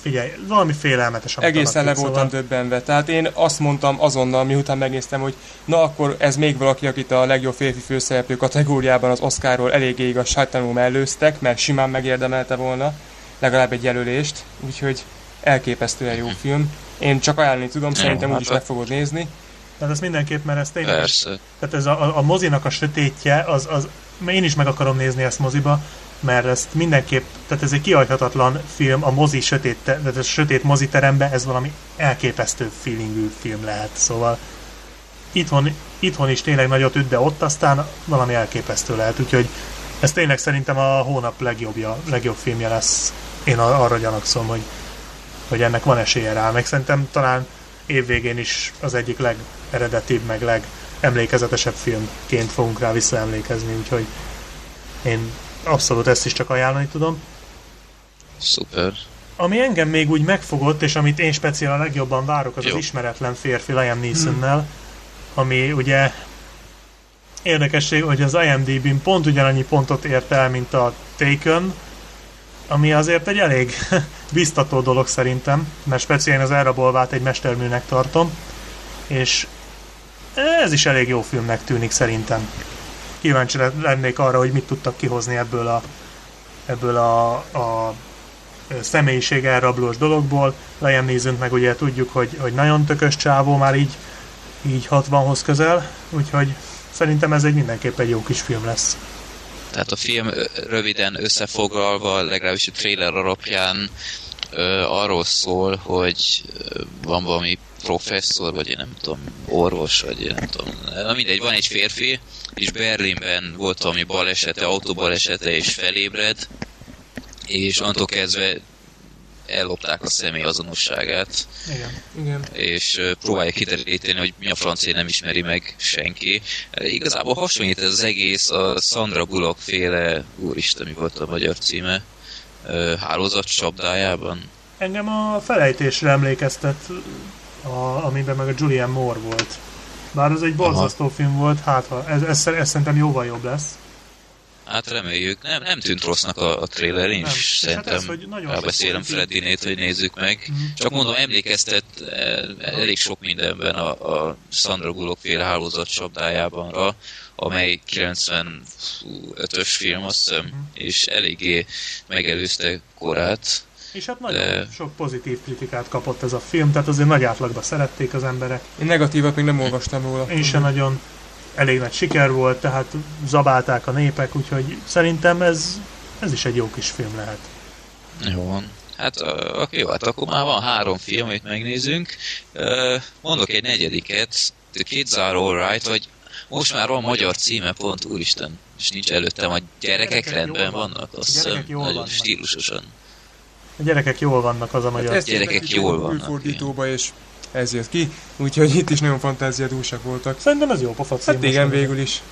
Speaker 3: figyelj, valami félelmetes,
Speaker 2: Egészen le voltam döbbenve. Tehát én azt mondtam azonnal, miután megnéztem, hogy na akkor ez még valaki, akit a legjobb férfi főszereplő kategóriában az Oscarról eléggé igazságtalanul mellőztek, mert simán megérdemelte volna legalább egy jelölést, úgyhogy elképesztően jó film. Én csak ajánlani tudom, szerintem
Speaker 1: hát
Speaker 2: úgyis meg fogod nézni.
Speaker 3: Tehát ez mindenképp, mert ez tényleg,
Speaker 1: Persze.
Speaker 3: tehát ez a, a, a mozinak a sötétje, az, az, én is meg akarom nézni ezt moziba, mert ezt mindenképp, tehát ez egy kihagyhatatlan film, a mozi sötét, te- tehát a sötét moziteremben ez valami elképesztő feelingű film lehet, szóval itthon, itthon is tényleg nagyot üt, de ott aztán valami elképesztő lehet, úgyhogy ez tényleg szerintem a hónap legjobbja, legjobb filmje lesz. Én arra gyanakszom, hogy, hogy ennek van esélye rá, meg szerintem talán évvégén is az egyik legeredetibb, meg legemlékezetesebb filmként fogunk rá visszaemlékezni, úgyhogy én abszolút ezt is csak ajánlani tudom.
Speaker 1: Szuper.
Speaker 3: ami engem még úgy megfogott, és amit én speciál a legjobban várok, az
Speaker 1: Jó.
Speaker 3: az ismeretlen férfi Liam Neesonnel, ami ugye érdekesség, hogy az IMDb-n pont ugyanannyi pontot ért el, mint a Taken, ami azért egy elég biztató dolog szerintem, mert speciál az elrabolvát egy mesterműnek tartom, és ez is elég jó filmnek tűnik szerintem. Kíváncsi lennék arra, hogy mit tudtak kihozni ebből a, ebből a, a személyiség elrablós dologból. Liam neeson meg ugye tudjuk, hogy, hogy nagyon tökös csávó már így, így 60-hoz közel, úgyhogy szerintem ez egy mindenképp egy jó kis film lesz.
Speaker 1: Tehát a film röviden összefoglalva, legalábbis a trailer alapján ö, arról szól, hogy van valami professzor, vagy én nem tudom, orvos, vagy én nem tudom. Na mindegy, van egy férfi, és Berlinben volt valami balesete, autóbalesete, és felébred, és antól kezdve ellopták a személy azonosságát,
Speaker 3: Igen.
Speaker 2: Igen.
Speaker 1: és próbálja kideríteni, hogy mi a francia nem ismeri meg senki. Igazából hasonlít ez az egész a Sandra Bullock féle, úristen, mi volt a magyar címe, hálózat csapdájában.
Speaker 3: Engem a felejtésre emlékeztet, a, amiben meg a Julian Moore volt. Bár az egy borzasztó film volt, hát ha ez, ez, ez szerintem jóval jobb lesz.
Speaker 1: Hát reméljük. Nem, nem tűnt rossznak a, a trailer, én is
Speaker 3: És hát
Speaker 1: szerintem
Speaker 3: ez, hogy nagyon
Speaker 1: elbeszélem Freddinét, hogy nézzük meg.
Speaker 3: Mhm.
Speaker 1: Csak mondom, emlékeztet eh, elég sok mindenben a, a Sandra Bullock féle hálózat csapdájában, amely 95-ös film, azt hiszem,
Speaker 3: Mhm.
Speaker 1: és eléggé megelőzte korát.
Speaker 3: És hát nagyon
Speaker 1: De-
Speaker 3: sok pozitív kritikát kapott ez a film, tehát azért nagy átlagban szerették az emberek.
Speaker 2: Én negatívat még nem olvastam róla.
Speaker 3: Én sem nagyon elég nagy siker volt, tehát zabálták a népek, úgyhogy szerintem ez, ez is egy jó kis film lehet.
Speaker 1: Jó van. Hát jó, hát akkor már van három film, amit megnézünk. Mondok egy negyediket, The Kids Are Alright, vagy most már van magyar címe, pont úristen, és nincs előttem, a gyerekek, rendben vannak, azt hiszem, nagyon
Speaker 3: vannak.
Speaker 1: stílusosan.
Speaker 3: A gyerekek jól vannak az a magyar.
Speaker 2: Hát ezt
Speaker 1: gyerekek jól vannak,
Speaker 2: Újfordítóba, és ez jött ki. Úgyhogy itt is nagyon fantáziadúsak voltak.
Speaker 3: Szerintem ez jó pofa cím.
Speaker 2: Hát igen, végül is.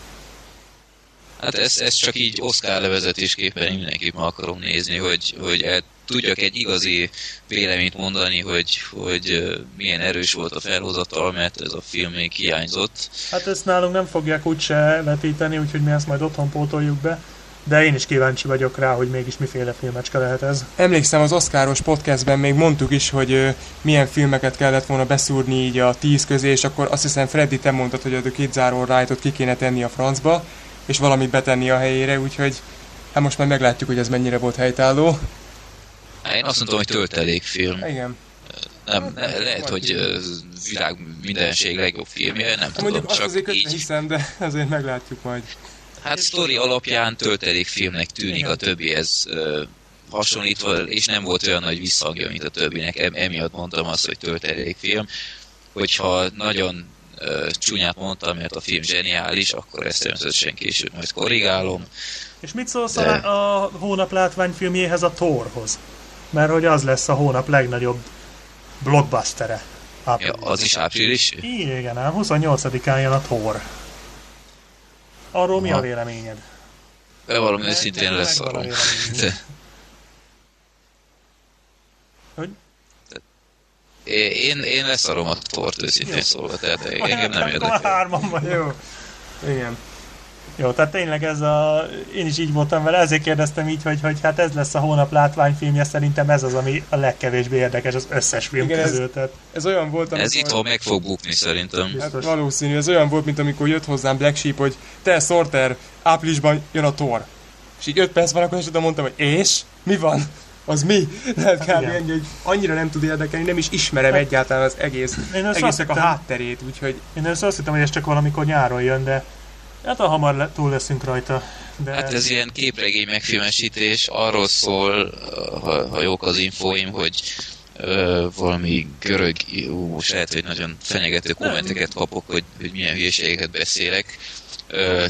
Speaker 1: Hát ezt, ezt csak így Oscar levezetésképpen mindenképp meg akarom nézni, hogy, hogy el tudjak egy igazi véleményt mondani, hogy, hogy milyen erős volt a felhozatal, mert ez a film még hiányzott.
Speaker 3: Hát ezt nálunk nem fogják úgyse vetíteni, úgyhogy mi ezt majd otthon pótoljuk be. De én is kíváncsi vagyok rá, hogy mégis miféle filmecske lehet ez.
Speaker 2: Emlékszem, az Oscaros podcastben még mondtuk is, hogy ö, milyen filmeket kellett volna beszúrni így a tíz közé, és akkor azt hiszem Freddy, te mondtad, hogy a The Kids Are Alright-ot ki kéne tenni a francba, és valamit betenni a helyére, úgyhogy hát most már meglátjuk, hogy ez mennyire volt helytálló.
Speaker 1: Én azt mondtam, hogy töltelékfilm.
Speaker 2: Igen.
Speaker 1: Nem, ne, lehet, hogy ö, világ mindenség legjobb filmje, nem
Speaker 2: Hát Mondjuk
Speaker 1: tudom,
Speaker 2: azt azért
Speaker 1: csak így.
Speaker 2: hiszem, de azért meglátjuk majd.
Speaker 1: Hát sztori alapján töltelékfilmnek tűnik
Speaker 3: Igen.
Speaker 1: a többihez ö, hasonlítva, és nem volt olyan nagy visszhangja, mint a többinek. Em- Emiatt mondtam azt, hogy töltelékfilm. Hogyha nagyon ö, csúnyát mondtam, mert a film zseniális, akkor ezt természetesen később majd korrigálom.
Speaker 3: És mit szólsz
Speaker 1: De-
Speaker 3: a, a hónap látványfilmjéhez, a Thorhoz? Mert hogy az lesz a hónap legnagyobb blockbustere.
Speaker 1: Ja,
Speaker 3: Áprilisban.
Speaker 1: az is április?
Speaker 3: Igen, ám 28-án jön a Thor. Arról mi a véleményed?
Speaker 1: Bevallom
Speaker 3: De-
Speaker 1: őszintén
Speaker 3: de
Speaker 1: lesz
Speaker 3: megvan a
Speaker 1: arra.
Speaker 3: véleményed. Hogy?
Speaker 1: Én, én leszarom a tort őszintén szólva, tehát engem nem
Speaker 3: Akkor
Speaker 1: érdekel.
Speaker 3: hárman vagyok.
Speaker 2: Jó. Igen.
Speaker 3: Jó, tehát tényleg ez a... Én is így voltam vele, ezért kérdeztem így, hogy, hogy hát ez lesz a hónap látványfilmje, szerintem ez az, ami a legkevésbé érdekes az összes film
Speaker 2: Igen, ez-
Speaker 3: közül. Tehát
Speaker 2: Ez olyan volt,
Speaker 1: Ez
Speaker 2: amikor...
Speaker 1: itthon meg fog bukni szerintem.
Speaker 2: Hát valószínű, ez olyan volt, mint amikor jött hozzám Black Sheep, hogy te Sorter, áprilisban jön a Thor. És így 5 perc van, akkor tudom mondtam, hogy és? Mi van? Az mi? Kb.
Speaker 3: Hát igen.
Speaker 2: ennyi, hogy annyira nem tud érdekelni, nem is ismerem
Speaker 3: Hát-
Speaker 2: egyáltalán az egész,
Speaker 3: Én
Speaker 2: egésznek a
Speaker 3: hittem-
Speaker 2: hátterét, úgyhogy
Speaker 3: Én azt hittem, hogy ez csak valamikor nyáron jön, de hát a hamar le, túl leszünk rajta. De
Speaker 1: Hát ez ilyen képregény megfilmesítés, arról szól, ha, ha jók az infóim, hogy ö, valami görög, ú, most lehet, hogy nagyon fenyegető kommenteket kapok, hogy, hogy milyen hülyeségeket beszélek. Ö,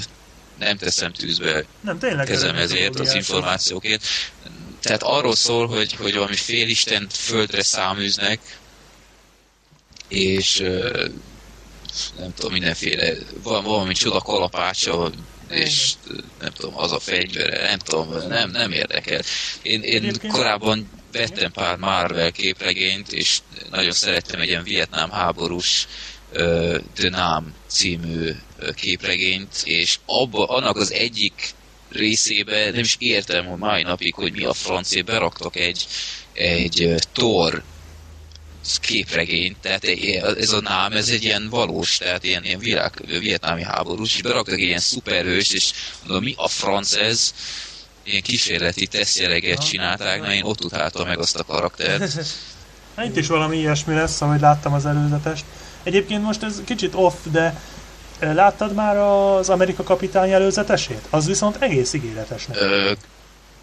Speaker 1: nem teszem tűzbe
Speaker 3: nem, tényleg
Speaker 1: kezem
Speaker 3: ez
Speaker 1: ezért az információkért. Tehát arról szól, hogy, hogy valami félistent földre száműznek, és nem tudom, mindenféle, van valami csoda kalapácsa, és nem tudom, az a fegyvere, nem tudom, nem, nem érdekel. Én, én korábban vettem pár Marvel képregényt, és nagyon szerettem egy ilyen vietnám háborús uh, The Nam című képregényt, és abba, annak az egyik részébe nem is értem hogy mai napig, hogy mi a francia, beraktak egy, egy Thor képregényt, tehát ez a nám, ez egy ilyen valós, tehát ilyen, ilyen világ, vietnámi háborús, és beraktak egy ilyen szuperhőst, és mondom, mi a franc ez, ilyen kísérleti tesztjeleget csinálták, na én ott utáltam meg azt a karaktert.
Speaker 3: Hát itt is valami ilyesmi lesz, ahogy láttam az előzetest. Egyébként most ez kicsit off, de láttad már az Amerika kapitány előzetesét? Az viszont egész ígéretesnek. Ö,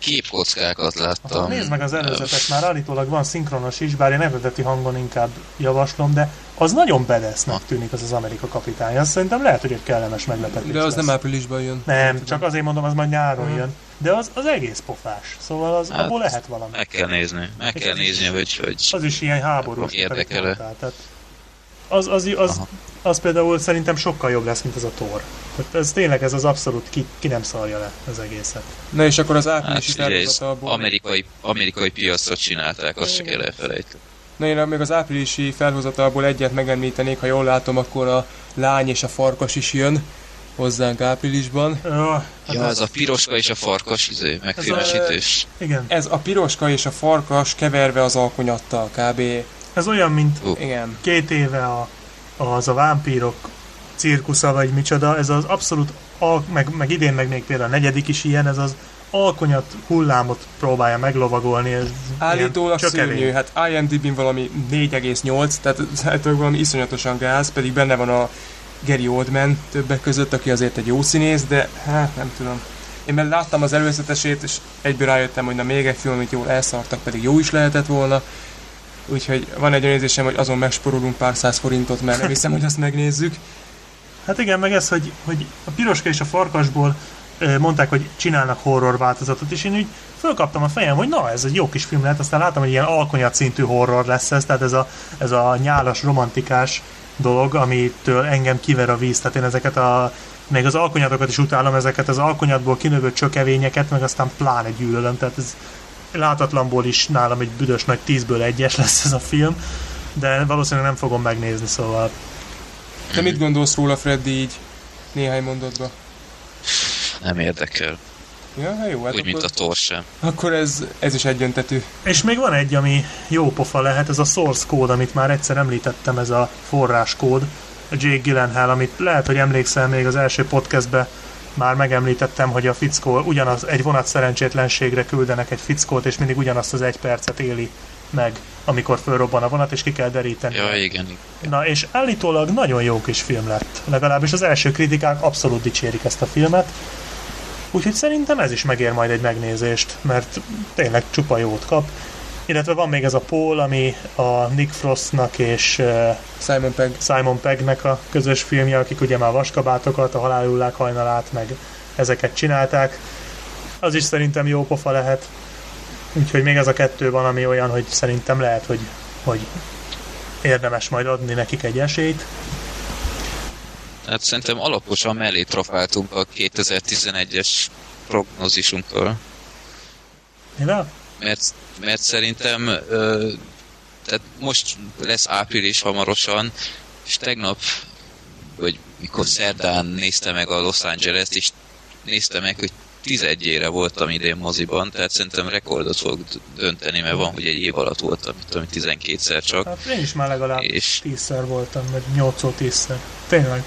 Speaker 1: képkockákat láttam.
Speaker 3: Hát, nézd meg az előzetes, már állítólag van szinkronos is, bár én eredeti hangon inkább javaslom, de az nagyon bedesznek tűnik az az Amerika kapitány. Az szerintem lehet, hogy egy kellemes meglepetés
Speaker 2: De az
Speaker 3: lesz.
Speaker 2: nem áprilisban jön.
Speaker 3: Nem, csak azért mondom, az majd nyáron uh-huh. jön. De az, az egész pofás. Szóval az, hát, abból lehet valami.
Speaker 1: Meg kell nézni. Meg kell nézni, hogy, hogy...
Speaker 3: Az is ilyen háborús.
Speaker 1: Érdekel.
Speaker 3: Tehát az, az, az, az, például szerintem sokkal jobb lesz, mint az a tor. Tehát ez tényleg ez az abszolút ki, ki nem szarja le az egészet.
Speaker 2: Na és akkor az áprilisi hát,
Speaker 1: abból... amerikai, amerikai piacot csinálták, azt csak elfelejtett.
Speaker 2: Na én még az áprilisi felhozatalból egyet megemlítenék, ha jól látom, akkor a lány és a farkas is jön hozzánk áprilisban.
Speaker 1: Ja, hát ja ez a piroska és a farkas izé, megfilmesítés.
Speaker 3: igen.
Speaker 2: Ez a piroska és a farkas keverve az alkonyattal kb.
Speaker 3: Ez olyan, mint
Speaker 2: uh. igen.
Speaker 3: két éve a, az a vámpírok cirkusza, vagy micsoda, ez az abszolút, meg, meg idén meg még például a negyedik is ilyen, ez az alkonyat hullámot próbálja meglovagolni. Ez
Speaker 2: Állítólag szörnyű, hát IMDb-n valami 4,8, tehát ez valami iszonyatosan gáz, pedig benne van a Gary Oldman többek között, aki azért egy jó színész, de hát nem tudom. Én már láttam az előzetesét, és egyből rájöttem, hogy na még egy film, amit jól elszartak, pedig jó is lehetett volna. Úgyhogy van egy érzésem, hogy azon megsporolunk pár száz forintot, mert nem hiszem, hogy azt megnézzük.
Speaker 3: Hát igen, meg ez, hogy, hogy a piroska és a farkasból mondták, hogy csinálnak horror változatot, és én úgy fölkaptam a fejem, hogy na, ez egy jó kis film lehet, aztán láttam, hogy ilyen alkonyat szintű horror lesz ez, tehát ez a, ez a nyálas, romantikás dolog, amitől engem kiver a víz, tehát én ezeket a még az alkonyatokat is utálom, ezeket az alkonyatból kinövött csökevényeket, meg aztán pláne gyűlölöm, tehát ez látatlanból is nálam egy büdös nagy tízből egyes lesz ez a film, de valószínűleg nem fogom megnézni, szóval...
Speaker 2: Te mit gondolsz róla, Freddy, így néhány mondatban?
Speaker 1: Nem érdekel.
Speaker 2: Ja, hát jó, hát
Speaker 1: Úgy, akkor, mint a tor sem.
Speaker 2: Akkor ez, ez is egyöntetű.
Speaker 3: És még van egy, ami jó pofa lehet, ez a source code, amit már egyszer említettem, ez a forráskód, a Jake Gyllenhaal, amit lehet, hogy emlékszel még az első podcastbe már megemlítettem, hogy a fickó ugyanaz egy vonat szerencsétlenségre küldenek egy fickót, és mindig ugyanazt az egy percet éli meg, amikor fölrobban a vonat, és ki kell deríteni.
Speaker 1: Ja, igen.
Speaker 3: Na, és állítólag nagyon jó kis film lett. Legalábbis az első kritikák abszolút dicsérik ezt a filmet. Úgyhogy szerintem ez is megér majd egy megnézést, mert tényleg csupa jót kap. Illetve van még ez a Paul, ami a Nick Frostnak és uh,
Speaker 2: Simon Pegg.
Speaker 3: Simon Peggnek a közös filmje, akik ugye már vaskabátokat, a halálulák hajnalát, meg ezeket csinálták. Az is szerintem jó pofa lehet. Úgyhogy még ez a kettő van, ami olyan, hogy szerintem lehet, hogy, hogy érdemes majd adni nekik egy esélyt.
Speaker 1: Hát szerintem alaposan mellé trafáltunk a 2011-es prognózisunkkal.
Speaker 3: Mivel?
Speaker 1: Mert, mert szerintem ö, tehát most lesz április hamarosan, és tegnap, vagy mikor szerdán nézte meg a Los Angeles-t, és nézte meg, hogy 11-ére voltam idén moziban, tehát szerintem rekordot fog dönteni, mert van, hogy egy év alatt voltam, tudom, 12-szer csak.
Speaker 3: Hát én is már legalább és... 10-szer voltam, vagy 8-10-szer. Tényleg.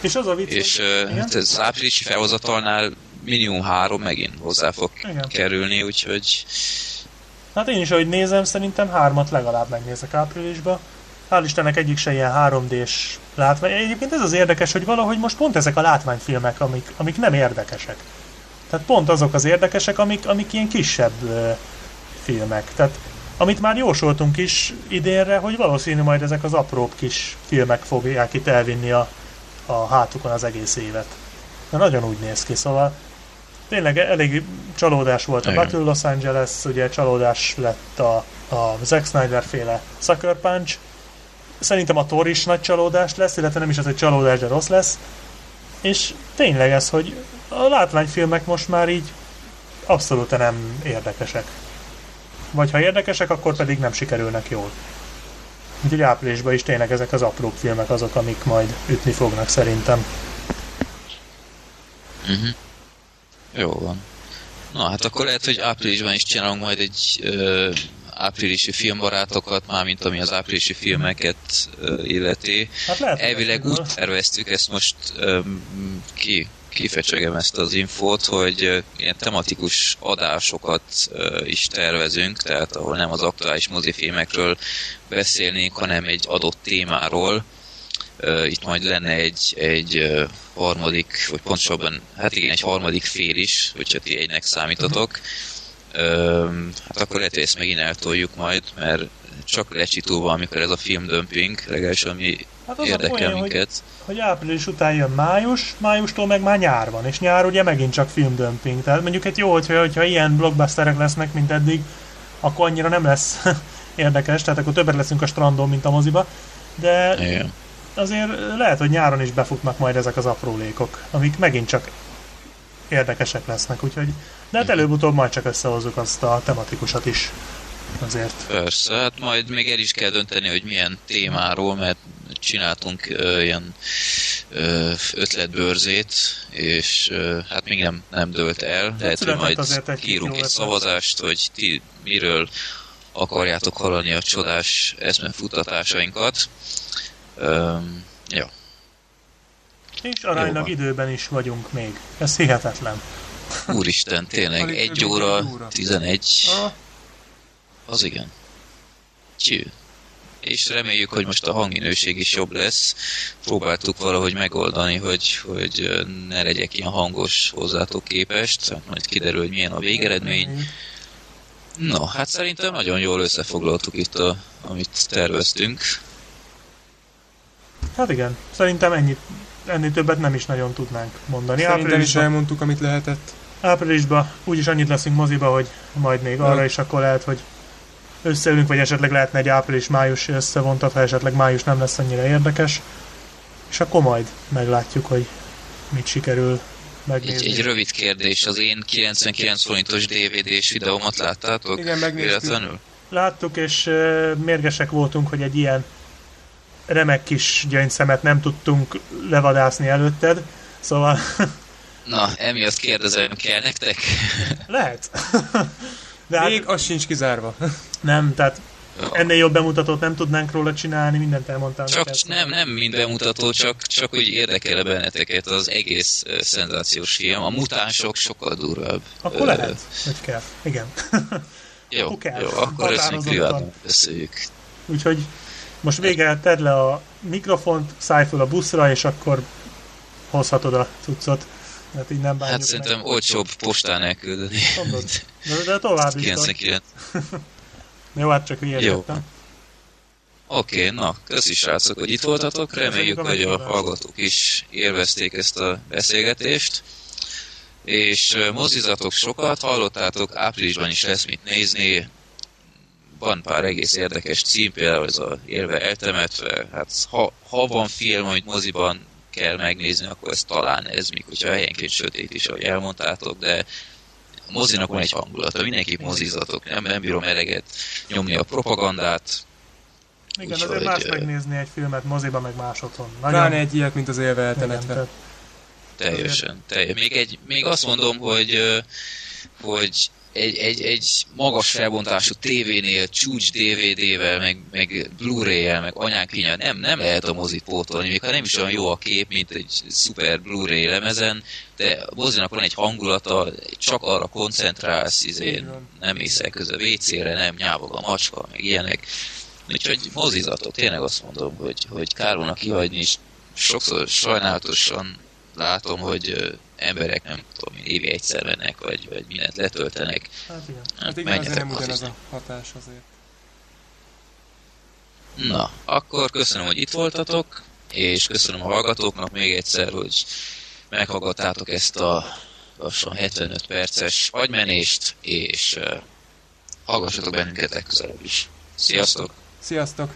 Speaker 3: És az a vicc,
Speaker 1: És hogy... uh, az áprilisi felhozatalnál minimum három megint hozzá fog igen. kerülni, úgyhogy...
Speaker 3: Hát én is, ahogy nézem, szerintem hármat legalább megnézek áprilisba. Hál' Istennek egyik se ilyen 3D-s látvány. Egyébként ez az érdekes, hogy valahogy most pont ezek a látványfilmek, amik, amik nem érdekesek. Tehát pont azok az érdekesek, amik, amik ilyen kisebb ö, filmek. Tehát amit már jósoltunk is idénre, hogy valószínű majd ezek az apróbb kis filmek fogják itt elvinni a, a hátukon az egész évet. De nagyon úgy néz ki, szóval tényleg elég csalódás volt a Igen. Battle Los Angeles, ugye csalódás lett a, a Zack Snyder féle Sucker Punch, szerintem a Thor is nagy csalódás lesz, illetve nem is az, hogy csalódás, de rossz lesz. És tényleg ez, hogy a látványfilmek most már így abszolút nem érdekesek. vagy ha érdekesek, akkor pedig nem sikerülnek jól. Úgyhogy áprilisban is tényleg ezek az apró filmek azok, amik majd ütni fognak szerintem.
Speaker 1: Uh-huh. Jó van. Na, hát akkor lehet, hogy áprilisban is csinálunk majd egy ö, áprilisi filmbarátokat, mármint ami az áprilisi filmeket ö, illeti.
Speaker 3: Hát lehet,
Speaker 1: Elvileg úgy terveztük ezt most ö, ki, kifecsegem ezt az infót, hogy ö, ilyen tematikus adásokat ö, is tervezünk, tehát ahol nem az aktuális mozifilmekről beszélnénk, hanem egy adott témáról. Itt majd lenne egy, egy harmadik, vagy pontosabban, hát igen, egy harmadik fél is, hogyha ti egynek számítatok. Hát akkor lehet, hogy ezt megint eltoljuk majd, mert csak lecsitulva, amikor ez a filmdömping, legalábbis ami
Speaker 3: Hát az
Speaker 1: érdekel
Speaker 3: hogy-
Speaker 1: minket.
Speaker 3: hogy április után jön május, májustól meg már nyár van, és nyár ugye megint csak filmdömping. Tehát mondjuk egy jó, hogyha, hogyha ilyen blockbusterek lesznek, mint eddig, akkor annyira nem lesz érdekes, tehát akkor többet leszünk a strandon, mint a moziba, de
Speaker 1: Igen.
Speaker 3: Azért lehet, hogy nyáron is befutnak majd ezek az aprólékok, amik megint csak érdekesek lesznek, úgyhogy de hát előbb-utóbb majd csak összehozzuk azt a tematikusat is azért.
Speaker 1: Persze, hát majd még el is kell dönteni, hogy milyen témáról, mert csináltunk ö, ilyen ö, ötletbőrzét, és ö, hát még nem, nem dőlt el. Lehet, hogy majd írunk egy szavazást, hogy ti miről akarjátok hallani a csodás eszmefuttatásainkat. Öm, ja.
Speaker 3: És aránylag
Speaker 1: Jó van.
Speaker 3: időben is vagyunk még. Ez hihetetlen.
Speaker 1: Úristen, tényleg, egy óra,
Speaker 2: egy óra.
Speaker 1: 11,
Speaker 2: Ah,
Speaker 1: az igen. Cső. És reméljük, hogy most a hangminőség is jobb lesz. Próbáltuk valahogy megoldani, hogy, hogy ne legyek ilyen hangos hozzátok képest. Hát Majd kiderül, hogy milyen a végeredmény. No, hát szerintem nagyon jól összefoglaltuk itt, a, amit terveztünk.
Speaker 3: Hát igen, szerintem ennyit, ennél többet nem is nagyon tudnánk mondani.
Speaker 2: Szerintem is
Speaker 3: Áprilisban,
Speaker 2: elmondtuk, amit lehetett.
Speaker 3: áprilisban úgyis annyit leszünk moziba, hogy majd még arra
Speaker 2: Ja.
Speaker 3: is akkor lehet, hogy összeülünk, vagy esetleg lehetne egy április-május összevontat, ha esetleg május nem lesz annyira érdekes. És akkor majd meglátjuk, hogy mit sikerül
Speaker 1: Egy,
Speaker 3: megnézni.
Speaker 1: egy rövid kérdés, az én 99 forintos DVD-s videómat láttátok?
Speaker 2: Igen, megnéztük.
Speaker 1: Véletlenül?
Speaker 3: Láttuk, és uh, mérgesek voltunk, hogy egy ilyen remek kis gyöngyszemet nem tudtunk levadászni előtted. Szóval
Speaker 1: Na, emiatt kérdezem, kell nektek?
Speaker 3: lehet. De hát
Speaker 2: Még az sincs kizárva.
Speaker 3: nem, tehát ennél jobb bemutatót nem tudnánk róla csinálni, mindent elmondtál
Speaker 1: Csak
Speaker 3: neked.
Speaker 1: nem, nem mind bemutató, csak, csak úgy érdekel benneteket az egész uh, szenzációs film. A mutánsok sokkal durvább.
Speaker 3: Akkor
Speaker 1: Ö,
Speaker 3: lehet, hogy kell. Igen.
Speaker 1: Jó,
Speaker 3: Akkor kell.
Speaker 1: jó, akkor ezt még privátban beszéljük.
Speaker 3: Úgyhogy most végre tedd le a mikrofont, szállj fel a buszra, és akkor hozhatod a cuccot. Hát így nem
Speaker 1: Hát szerintem olcsóbb postán elküldeni.
Speaker 3: meg. Mondod. De, de tovább is.
Speaker 1: 99.
Speaker 3: Jó, hát csak hülyeskedtem.
Speaker 1: Oké, na, köszi srácok, hogy itt voltatok. Reméljük, hogy a hallgatók is élvezték ezt a beszélgetést. És mozizatok sokat, hallottátok, áprilisban is lesz mit nézni. Van pár egész érdekes cím, például ez a élve eltemetve. Hát ha, ha van film, amit moziban kell megnézni, akkor ez talán ez, míg hogyha helyenként sötét is, ahogy elmondtátok, de a mozinak van egy hangulata, mindenképp mozizatok, nem, nem bírom eleget nyomni a propagandát,
Speaker 3: Igen,
Speaker 1: Úgyhogy,
Speaker 3: azért más megnézni egy filmet moziba, meg más otthon.
Speaker 2: Pláne egy ilyet, mint az élve eltemetve.
Speaker 1: Teljesen. Teljes. Még, egy, még azt mondom, hogy, hogy egy, egy, egy magas felbontású tévénél, csúcs DVD-vel, meg, meg Blu-ray-el, meg anyánkinyel nem, nem lehet a mozit pótolni, még ha nem is olyan jó a kép, mint egy szuper Blu-ray lemezen, de a mozinak van egy hangulata, csak arra koncentrálsz,
Speaker 3: van.
Speaker 1: nem mész el közel WC-re, nem nyávog a macska, meg ilyenek. Úgyhogy mozizatok, tényleg azt mondom, hogy, hogy kár volna kihagyni, és sokszor sajnálatosan látom, hogy emberek nem tudom, évi egyszer mennek, vagy, vagy mindent letöltenek.
Speaker 3: hát igen.
Speaker 2: Hát igen, azért
Speaker 1: Menjetek
Speaker 2: nem ugyanaz a hatás azért.
Speaker 1: Na, akkor köszönöm, hogy itt voltatok, és köszönöm a hallgatóknak még egyszer, hogy meghallgattátok ezt a lassan 75 perces agymenést, és uh, hallgassatok bennünket legközelebb is. Sziasztok!
Speaker 2: Sziasztok!